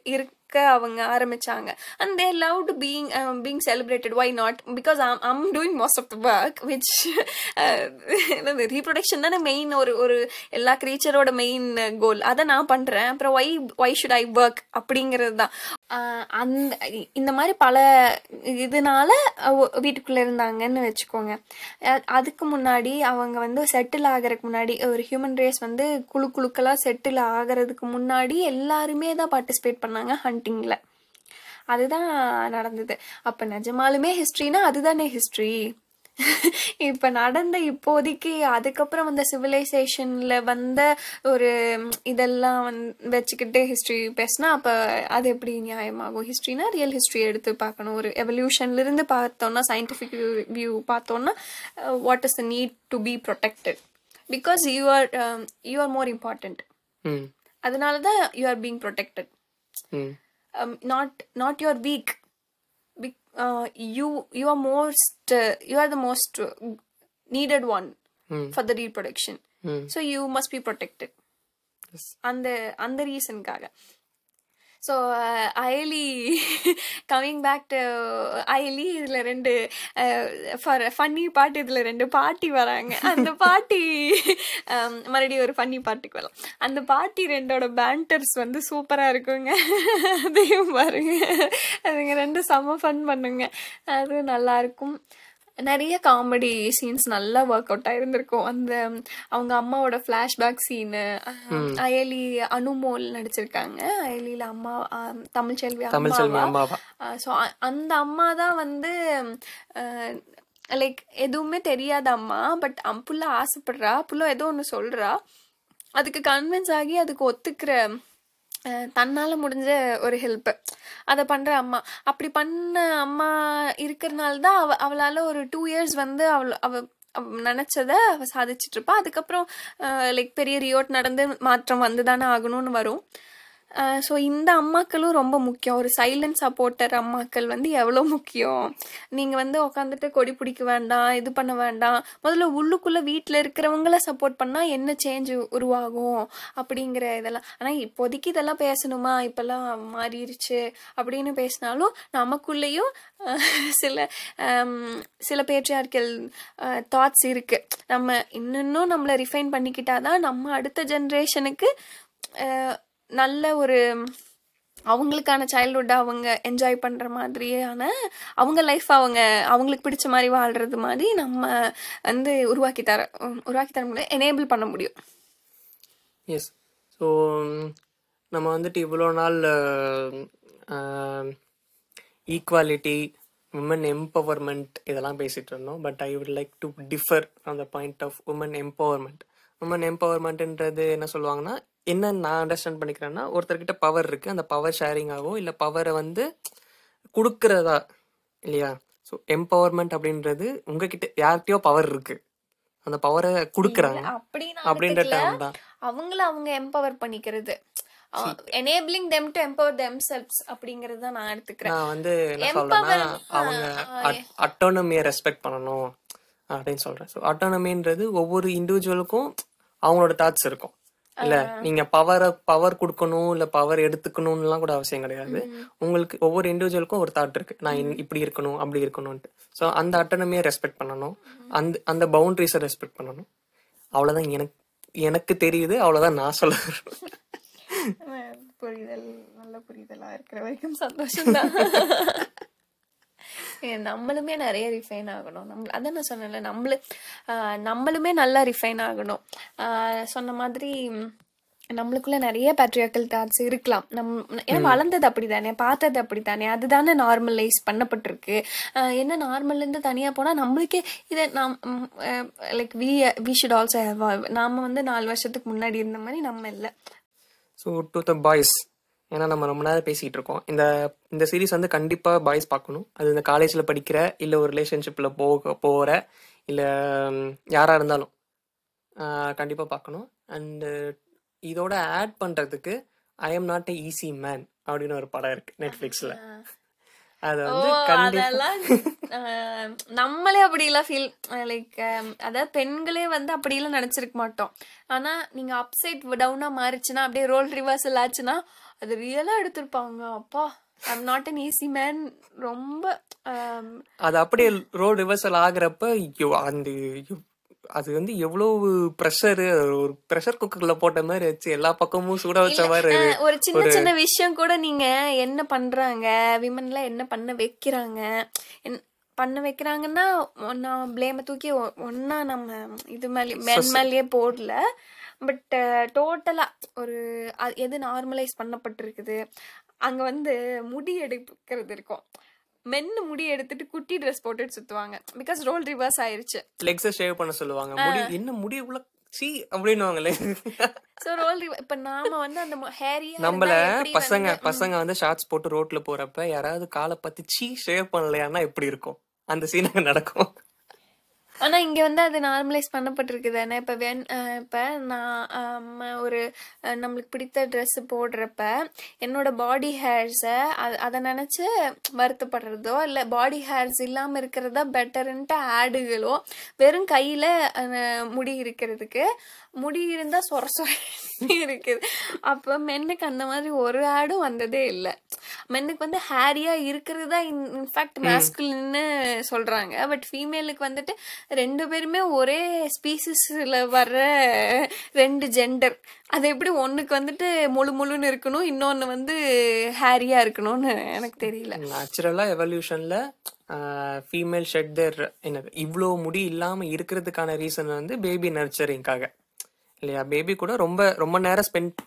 B: இரு- இருக்க அவங்க ஆரம்பிச்சாங்க. And they love to being being celebrated why not because I'm I'm doing most of the work which reproduction தானே மெயின் ஒரு ஒரு எல்லா க்ரீச்சரோட மெயின் கோல் அதை நான் பண்ணுறேன் அப்புறம் why why should I work அப்படிங்கிறது தான். Uh, அந்த இந்த மாதிரி பல இதனால வீட்டுக்குள்ளே இருந்தாங்கன்னு வச்சுக்கோங்க. அதுக்கு முன்னாடி அவங்க வந்து செட்டில் ஆகிறதுக்கு முன்னாடி ஒரு ஹியூமன் ரேஸ் வந்து குழு குழுக்களாக செட்டில் ஆகிறதுக்கு முன்னாடி எல்லாருமே தான் பார்ட்டிசிபேட் பண்ணாங்க. ஹண்டிங்கில் அதுதான் நடந்தது. அப்போ நிஜமாலுமே ஹிஸ்ட்ரினா அதுதானே ஹிஸ்ட்ரி இப்போ நடந்த இப்போதைக்கு அதுக்கப்புறம் வந்த சிவிலைசேஷனில் வந்த ஒரு இதெல்லாம் வந் வச்சுக்கிட்டு ஹிஸ்ட்ரி பேசினா அப்போ அது எப்படி நியாயமாகும்? ஹிஸ்ட்ரினா ரியல் ஹிஸ்ட்ரி எடுத்து பார்க்கணும். ஒரு எவல்யூஷன்லேருந்து பார்த்தோன்னா சயின்டிஃபிக் வியூ பார்த்தோன்னா what is the need to be protected because you are you are more
A: important
B: அதனால தான் you are being
A: protected
B: um, not not your weak Be- uh, you you are most uh, you are the most uh, needed one
A: ம்
B: for the reproduction
A: ம்
B: so you must be protected
A: Yes.
B: அந்த அந்த ரீசனுக்காக So Ayali coming back to Ayali இதில் ரெண்டு for funny பாட்டு இதில் ரெண்டு பாட்டி வராங்க. அந்த பாட்டி மறுபடியும் ஒரு ஃபன்னி பாட்டுக்கு வரலாம். அந்த பாட்டி ரெண்டோட பேண்டர்ஸ் வந்து சூப்பராக இருக்குங்க. அதையும் பாருங்க. அதுங்க ரெண்டு செம்ம ஃபன் பண்ணுங்க. அது நல்லா இருக்கும். நிறைய காமெடி சீன்ஸ் நல்லா ஒர்க் அவுட் ஆயிருந்திருக்கும். அந்த அவங்க அம்மாவோட ஃப்ளாஷ்பேக் சீனு அயலி அனுமோல் நடிச்சிருக்காங்க. அயலியில அம்மா
A: தமிழ் செல்வி
B: அம்மாவா? ஸோ அந்த அம்மா தான் வந்து லைக் எதுவுமே தெரியாத அம்மா. பட் புள்ள ஆசைப்படுறா. புள்ள ஏதோ ஒன்று சொல்றா. அதுக்கு கன்வின்ஸ் ஆகி அதுக்கு ஒத்துக்கிற தன்னால் முடிஞ்ச ஒரு ஹெல்ப்பு அதை பண்ணுற அம்மா. அப்படி பண்ண அம்மா இருக்கிறனால தான் அவ அவளால் ஒரு டூ இயர்ஸ் வந்து அவள் அவ அவ நினைச்சத அவ சாதிச்சிட்டு அதுக்கப்புறம் லைக் பெரிய ரியோட் நடந்து மாற்றம் வந்து தானே ஆகணும்னு வரும். ஸோ இந்த அம்மாக்களும் ரொம்ப முக்கியம். ஒரு சைலண்ட் சப்போர்ட்டர் அம்மாக்கள் வந்து எவ்வளோ முக்கியம்? நீங்கள் வந்து உட்காந்துட்டு கொடி பிடிக்க வேண்டாம் இது பண்ண வேண்டாம். முதல்ல உள்ளுக்குள்ளே வீட்டில் இருக்கிறவங்கள சப்போர்ட் பண்ணால் என்ன சேஞ்ச் உருவாகும் அப்படிங்கிற இதெல்லாம். ஆனால் இப்போதைக்கு இதெல்லாம் பேசணுமா? இப்போல்லாம் மாறிடுச்சு அப்படின்னு பேசினாலும் நமக்குள்ளேயும் சில சில பேட்ரியார்கல் தாட்ஸ் இருக்குது நம்ம இன்னும் நம்மளை ரிஃபைன் பண்ணிக்கிட்டாதான் நம்ம அடுத்த ஜென்ரேஷனுக்கு நல்ல ஒரு அவங்களுக்கான சைல்ட்ஹுட்டை அவங்க என்ஜாய் பண்ணுற மாதிரியான அவங்க லைஃப் அவங்க அவங்களுக்கு பிடிச்ச மாதிரி வாழ்கிறது மாதிரி நம்ம வந்து உருவாக்கி தர உருவாக்கி தர முடியும் எனேபிள் பண்ண முடியும்.
A: எஸ் ஸோ நம்ம வந்துட்டு இவ்வளோ நாள் ஈக்குவாலிட்டி உமன் எம்பவர்மெண்ட் இதெல்லாம் பேசிகிட்டு இருந்தோம். But I would like to differ on the point of women empowerment women எம்பவர்மெண்ட்ன்றது என்ன சொல்லுவாங்கன்னா என்ன நான் அண்டர்ஸ்டாண்ட் பண்ணிக்கிறேன்னா ஒருத்தர்கிட்ட பவர் இருக்கு அந்த பவர் ஷேரிங்காவோ இல்லை பவரை வந்து கொடுக்கறதா இல்லையா? ஸோ எம்பவர்மெண்ட் அப்படின்றது உங்ககிட்ட யார்கிட்டயோ பவர் இருக்கு. அந்த பவரை கொடுக்குறாங்க. அப்படின்ற டேர்ம் தான்.
B: அவங்கள அவங்க எம்பவர் பண்ணிக்கிறது. Enabling them to empower themselves அப்படிங்கறது தான் நான் எடுத்துக்கிறேன்.
A: நான் வந்து என்ன சொல்றேன்னா அவங்க அட்டானமியை ரெஸ்பெக்ட் பண்ணணும் அப்படின்னு சொல்றேன். ஸோ அட்டானமின்றது ஒவ்வொரு இண்டிவிஜுவலுக்கும் அவங்களோட தாட்ஸ் இருக்கும். இல்ல நீங்க பவரை பவர் கொடுக்கணும் இல்ல பவர் எடுத்துக்கணும்லாம் கூட அவசியம் கிடையாது. உங்களுக்கு ஒவ்வொரு இண்டிவிஜுவலுக்கும் ஒரு தாட் இருக்கு. நான் இப்படி இருக்கணும் அப்படி இருக்கணும்ட்டு ஸோ அந்த அட்டானமியை ரெஸ்பெக்ட் பண்ணணும். அந்த அந்த பவுண்டரிஸை ரெஸ்பெக்ட் பண்ணணும். அவ்வளவுதான். எனக்கு எனக்கு தெரியுது. அவ்வளவுதான் நான் சொல்ல
B: புரிதல் நல்ல புரிதலா இருக்கிற வரைக்கும் சந்தோஷம் தான் நம்மளுமே நிறைய ரிஃபைன் ஆகணும். நம்ம அதான் நான் சொன்னேன்ல நம்மளு நம்மளுமே நல்லா ரிஃபைன் ஆகணும். சொன்ன மாதிரி நம்மளுக்குள்ள நிறைய பேட்ரியாக்கல் தாட்ஸ் இருக்கலாம். நம் ஏன்னா வளர்ந்தது அப்படிதானே பார்த்தது அப்படித்தானே அதுதானே நார்மலைஸ் பண்ணப்பட்டிருக்கு. என்ன நார்மல்ல இருந்து தனியா போனா நம்மளுக்கே இதை நாம் like we we should also have நாம வந்து நாலு வருஷத்துக்கு முன்னாடி இருந்த மாதிரி நம்ம இல்லை.
A: ஸோ டு த பாய்ஸ் ஏன்னா நம்ம ரொம்ப நேரம் பேசிகிட்டு இருக்கோம் இந்த இந்த சீரிஸ் வந்து கண்டிப்பாக பாய்ஸ் பார்க்கணும். அது இந்த காலேஜில் படிக்கிற இல்லை ஒரு ரிலேஷன்ஷிப்பில் போக போகிற இல்லை யாராக இருந்தாலும் கண்டிப்பாக பார்க்கணும். அண்டு இதோட ஆட் பண்ணுறதுக்கு I am not a easy man அப்படின்னு ஒரு படம் இருக்கு நெட்ஃப்ளிக்ஸில் அது வந்து
B: நம்மளே அப்படிலாம் ஃபீல் லைக் அதாவது பெண்களே வந்து அப்படிலாம் நினைச்சிருக்க மாட்டோம். ஆனா நீங்க அப்சைட் டவுனா மாறிச்சுன்னா அப்படியே ரோல் ரிவர்சல் ஆச்சுன்னா அது ரியலா எடுத்திருப்பாங்க. அப்பா I'm not an easy man ரொம்ப அஹ்,
A: அது அப்படியே ரோட் ரிவர்சல் ஆகுறப்ப அந்த அது வந்து எவ்வளவு ப்ரெஷரு ஒரு ப்ரெஷர் குக்கர்ல போட்ட மாதிரி வச்சு எல்லா பக்கமும் சுட வச்ச மாதிரி
B: ஒரு சின்ன சின்ன விஷயம் கூட நீங்க என்ன பண்றாங்க? விமன்ல என்ன பண்ண வைக்கிறாங்க? பண்ண வைக்கிறாங்கன்னா ஒன்னா பிளேம தூக்கி ஒ- ஒண்ணா நம்ம இது மேலே மேன் மேலேயே போடல. பட் டோட்டலா ஒரு எது நார்மலைஸ் பண்ணப்பட்டிருக்குது அங்க வந்து முடி எடுக்கிறது இருக்கும். மென்னு முடி எடுத்துட்டு குட்டி ட்ரெஸ் போட்டுட்டு சுத்துவாங்க. பிகாஸ் ரோல் ரிவர்ஸ் ஆயிருச்சு.
A: லெக்ஸ ஷேவ் பண்ண சொல்லுவாங்க. முடி என்ன முடி இவ்வளவு சீ அப்படின்னுவாங்களே.
B: சோ ரோல் இப்ப நாம வந்து அந்த ஹேரியா
A: நம்மள பசங்க பசங்க வந்து ஷார்ட்ஸ் போட்டு ரோட்ல போறப்ப யாராவது காலை பத்தி சீ ஷேவ் பண்ணலையான்னா எப்படி இருக்கும்? அந்த சீன் நடக்கும்.
B: ஆனா இங்க வந்து அது நார்மலைஸ் பண்ணப்பட்டிருக்கு தானே. இப்ப வென் இப்ப நான் ஒரு நம்மளுக்கு பிடித்த Dress போடுறப்ப என்னோட பாடி ஹேர்ஸை அதை நினைச்சு வருத்தப்படுறதோ இல்ல பாடி ஹேர்ஸ் இல்லாம இருக்கிறதா பெட்டர்ன்ட்டு ஆடுகளோ வெறும் கையில முடி இருக்கிறதுக்கு முடி இருந்தா சொர சொர இருக்குது. அப்ப மென்னுக்கு அந்த மாதிரி ஒரு ஆடும் வந்ததே இல்லை. மென்னுக்கு வந்து ஹேரியா இருக்கிறது தான் இன்ஃபேக்ட் மேஸ்குலின்னு சொல்றாங்க. பட் ஃபீமேலுக்கு வந்துட்டு ரெண்டு பேருமே ஒரே ஸ்பீசிஸில் வர்ற ரெண்டு ஜெண்டர் அது எப்படி ஒன்றுக்கு வந்துட்டு முழு முழுன்னு இருக்கணும் இன்னொன்று வந்து ஹேரியாக இருக்கணும்னு எனக்கு தெரியல.
A: நேச்சுரலாக எவல்யூஷனில் ஃபீமேல் ஷெட் தேர் எனக்கு இவ்வளோ முடி இல்லாமல் இருக்கிறதுக்கான ரீசன் வந்து பேபி நர்ச்சரிங்காக இல்லையா? பேபி கூட ரொம்ப ரொம்ப நேரம் ஸ்பெண்ட்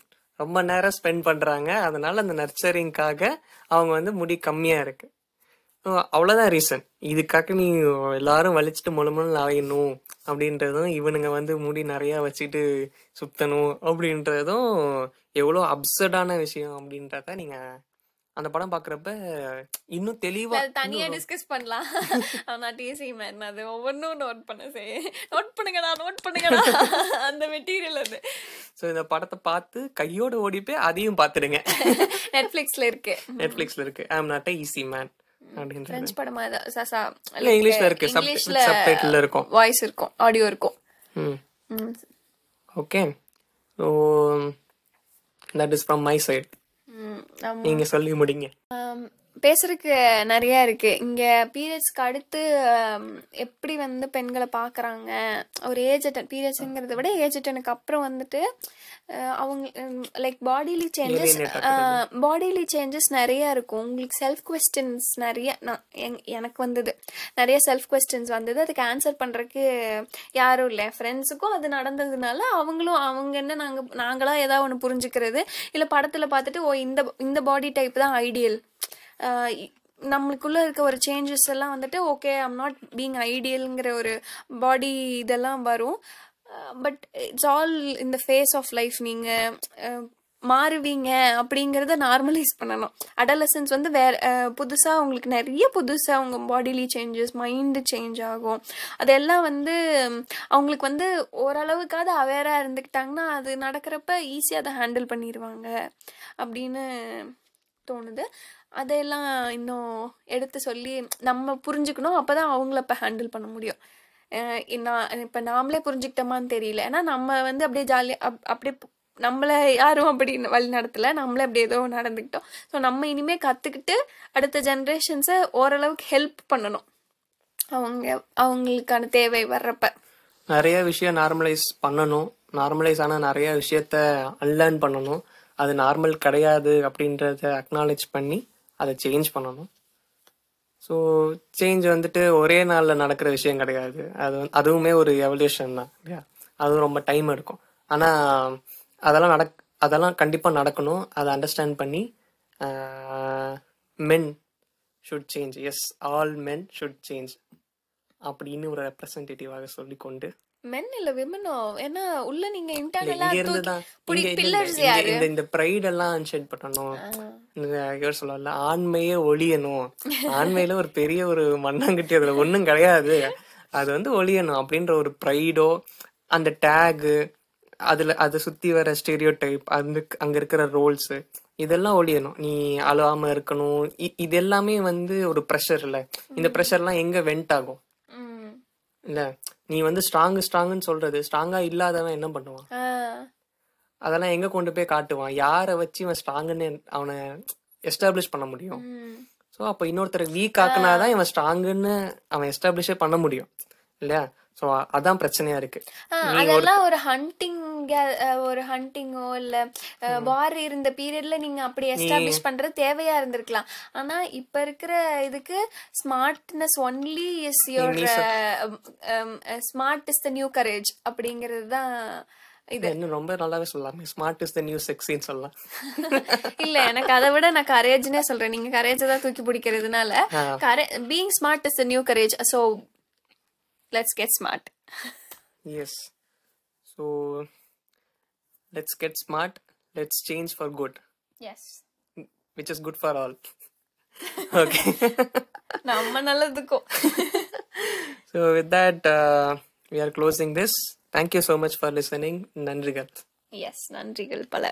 A: ரொம்ப நேரம் ஸ்பெண்ட் பண்ணுறாங்க அதனால அந்த நர்ச்சரிங்காக அவங்க வந்து முடி கம்மியாக இருக்குது So, அவ்வளவுதான் ரீசன் இதுக்காக நீ எல்லாரும் வலிச்சுட்டு முழு முழு அலையணும் அப்படின்றதும் இவனுங்க வந்து முடி நிறைய வச்சுட்டு சுத்தணும் அப்படின்றதும் எவ்வளோ அப்சர்டான விஷயம் அப்படின்றத நீங்க அந்த படம் பாக்குறப்ப இன்னும் தெளிவா
B: தனியா டிஸ்கஸ் பண்ணலாம். நான் டிசி மேன் அது ஒவ்வொன்றும் நோட் பண்ண செய் நோட் பண்ணுங்கடா நோட் பண்ணுங்கடா. அந்த மெட்டீரியல் அது.
A: ஸோ இந்த படத்தை பார்த்து கையோட ஓடி போய் அதையும் பார்த்துடுங்க.
B: நெட்ஃபிளிக்ஸ்ல இருக்கு.
A: நெட்ஃபிளிக்ஸ்ல இருக்கு. I am not easy man
B: French படமா சசா
A: இல்ல இங்கிலீஷ்ல இருக்கு
B: இங்கிலீஷ்ல
A: சப்டைட்டில் இருக்கும்.
B: வாய்ஸ் இருக்கும் ஆடியோ இருக்கும்.
A: Okay so that is from
B: my side.
A: நீங்க சொல்லி முடிங்க.
B: பேசுறதுக்கு நிறைய இருக்கு. இங்க பீரியட்ஸ்க்கு அடுத்து எப்படி வந்து பெண்களை பாக்குறாங்க? ஒரு ஏஜ் அட்டன் பீரியட்ஸ்ங்கிறத விட ஏஜ் அட்டனுக்கு அப்புறம் வந்துட்டு அவங்க like bodily
A: changes
B: bodily changes நிறைய இருக்கும். உங்களுக்கு செல்ஃப் கொஸ்டின்ஸ் நிறைய நான் எங்- எனக்கு வந்தது. நிறைய செல்ஃப் கொஸ்டின்ஸ் வந்தது. அதுக்கு ஆன்சர் பண்றதுக்கு யாரும் இல்லை. ஃப்ரெண்ட்ஸுக்கும் அது நடந்ததுனால அவங்களும் அவங்க என்ன நாங்க நாங்களா ஏதாவது ஒன்று புரிஞ்சுக்கிறது. இல்லை படத்துல பார்த்துட்டு ஓ இந்த இந்த பாடி டைப் தான் ஐடியல் நம்மளுக்குள்ளே இருக்க ஒரு சேஞ்சஸ் எல்லாம் வந்துட்டு ஓகே ஐம் நாட் பீங் ஐடியல்ங்கிற ஒரு பாடி இதெல்லாம் வரும். பட் இட்ஸ் ஆல் இந்த ஃபேஸ் ஆஃப் லைஃப் நீங்கள் மாறுவீங்க அப்படிங்கிறத நார்மலைஸ் பண்ணணும். அடலசன்ஸ் வந்து வேற புதுசாக உங்களுக்கு நிறைய புதுசாக உங்கள் பாடிலி சேஞ்சஸ் மைண்டு சேஞ்ச் ஆகும். அதெல்லாம் வந்து அவங்களுக்கு வந்து ஓரளவுக்காவது அவேராக இருந்துக்கிட்டாங்கன்னா அது நடக்கிறப்ப ஈஸியாக அதை ஹேண்டில் பண்ணிடுவாங்க அப்படின்னு தோணுது. அதையெல்லாம் இன்னும் எடுத்து சொல்லி நம்ம புரிஞ்சுக்கணும். அப்போ தான் அவங்கள இப்போ ஹேண்டில் பண்ண முடியும். நான் இப்போ நாமளே புரிஞ்சுக்கிட்டோமான்னு தெரியல. ஏன்னா நம்ம வந்து அப்படியே ஜாலியாக அப் அப்படியே நம்மளை யாரும் அப்படி வழி நடத்தலை. நம்மளே அப்படி ஏதோ நடந்துக்கிட்டோம். ஸோ நம்ம இனிமேல் கற்றுக்கிட்டு அடுத்த ஜென்ரேஷன்ஸை ஓரளவுக்கு ஹெல்ப் பண்ணணும். அவங்க அவங்களுக்கான தேவை வர்றப்ப.
A: நிறைய விஷயம் நார்மலைஸ் பண்ணணும். நார்மலைஸ் ஆனால் நிறைய விஷயத்த அன்லேர்ன் பண்ணணும். அது நார்மல் கிடையாது அப்படின்றத அக்னாலேஜ் பண்ணி அதை சேஞ்ச் பண்ணணும். ஸோ சேஞ்ச் வந்துட்டு ஒரே நாளில் நடக்கிற விஷயம் கிடையாது. அது வந்து- அதுவுமே ஒரு எவல்யூஷன் தான் இல்லையா? அதுவும் ரொம்ப டைம் எடுக்கும். ஆனால் அதெல்லாம் நடக் அதெல்லாம் கண்டிப்பாக நடக்கணும். அதை அண்டர்ஸ்டாண்ட் பண்ணி men should change yes all men should change அப்படின்னு ஒரு ரெப்ரசன்டேட்டிவாக சொல்லிக்கொண்டு
B: மென் இல்ல விமனோ ஏன்னா உள்ள நீங்க இன்டர்னலா
A: இங்க-
B: பில்லர்ஸ் யாரு?
A: இந்த இந்த ப்ரைட் எல்லாம் அன்ஷெட் பண்ணணும். இந்த இவர் சொல்லல ஆண்மையே ஒழியணும். ஆண்மையில ஒரு பெரிய ஒரு மண்ணாங்கட்டி அதுல ஒண்ணும் கிடையாது. அது வந்து ஒழியணும் அப்படின்ற ஒரு ப்ரைடோ அந்த டேகு அதுல அதை சுத்தி வர ஸ்டெரியோ டைப் அந்த அங்க இருக்கிற ரோல்ஸ் இதெல்லாம் ஒழியணும். நீ அழுவாம இருக்கணும். இது எல்லாமே வந்து ஒரு ப்ரெஷர் இல்ல இந்த ப்ரெஷர்லாம் எங்க வெண்ட் ஆகும். இல்ல நீ வந்து ஸ்ட்ராங் ஸ்ட்ராங்னு சொல்றது ஸ்ட்ராங்கா இல்லாதவன் என்ன பண்ணுவான். அதெல்லாம் எங்க கொண்டு போய் காட்டுவான்? யாரை வச்சு இவன் ஸ்ட்ராங்குன்னு அவனை எஸ்டாப்ளிஷ் பண்ண முடியும். ஸோ அப்போ இன்னொருத்தரை வீக் ஆக்குனாதான் இவன் ஸ்ட்ராங்குன்னு அவன் எஸ்டாப்ளிஷே பண்ண முடியும். இல்லையா? ஸோ அதான் பிரச்சனையா இருக்கு.
B: அதெல்லாம் ஒரு ஹண்டிங் ஒரு ஹண்டிங்கோ இல்ல வார் இருந்த பீரியட்ல நீங்க அப்படி எஸ்டாப்ளிஷ் பண்றது தேவையா இருந்திருக்கலாம். ஆனா இப்ப இருக்கிற இதுக்கு smartness only is your smart is the new courage அப்படிங்கிறது தான் இது.
A: இன்னும் ரொம்ப நல்லாவே சொல்லலாம். ஸ்மார்ட் இஸ் த நியூ செக்ஸின்னு சொல்லலாம்.
B: இல்ல எனக்கு அதை விட நான் கரேஜ்னே சொல்றேன். நீங்க கரேஜ் தான் தூக்கி பிடிக்கிறதுனால. Khare being smart is the new courage so Let's get smart
A: yes so let's get smart let's change for good
B: yes
A: which is good for all okay
B: நம்ம நல்லதுக்கும்
A: So with that, uh, we are closing this. Thank you so much for listening. நன்றிகள்
B: S நன்றிகள் பல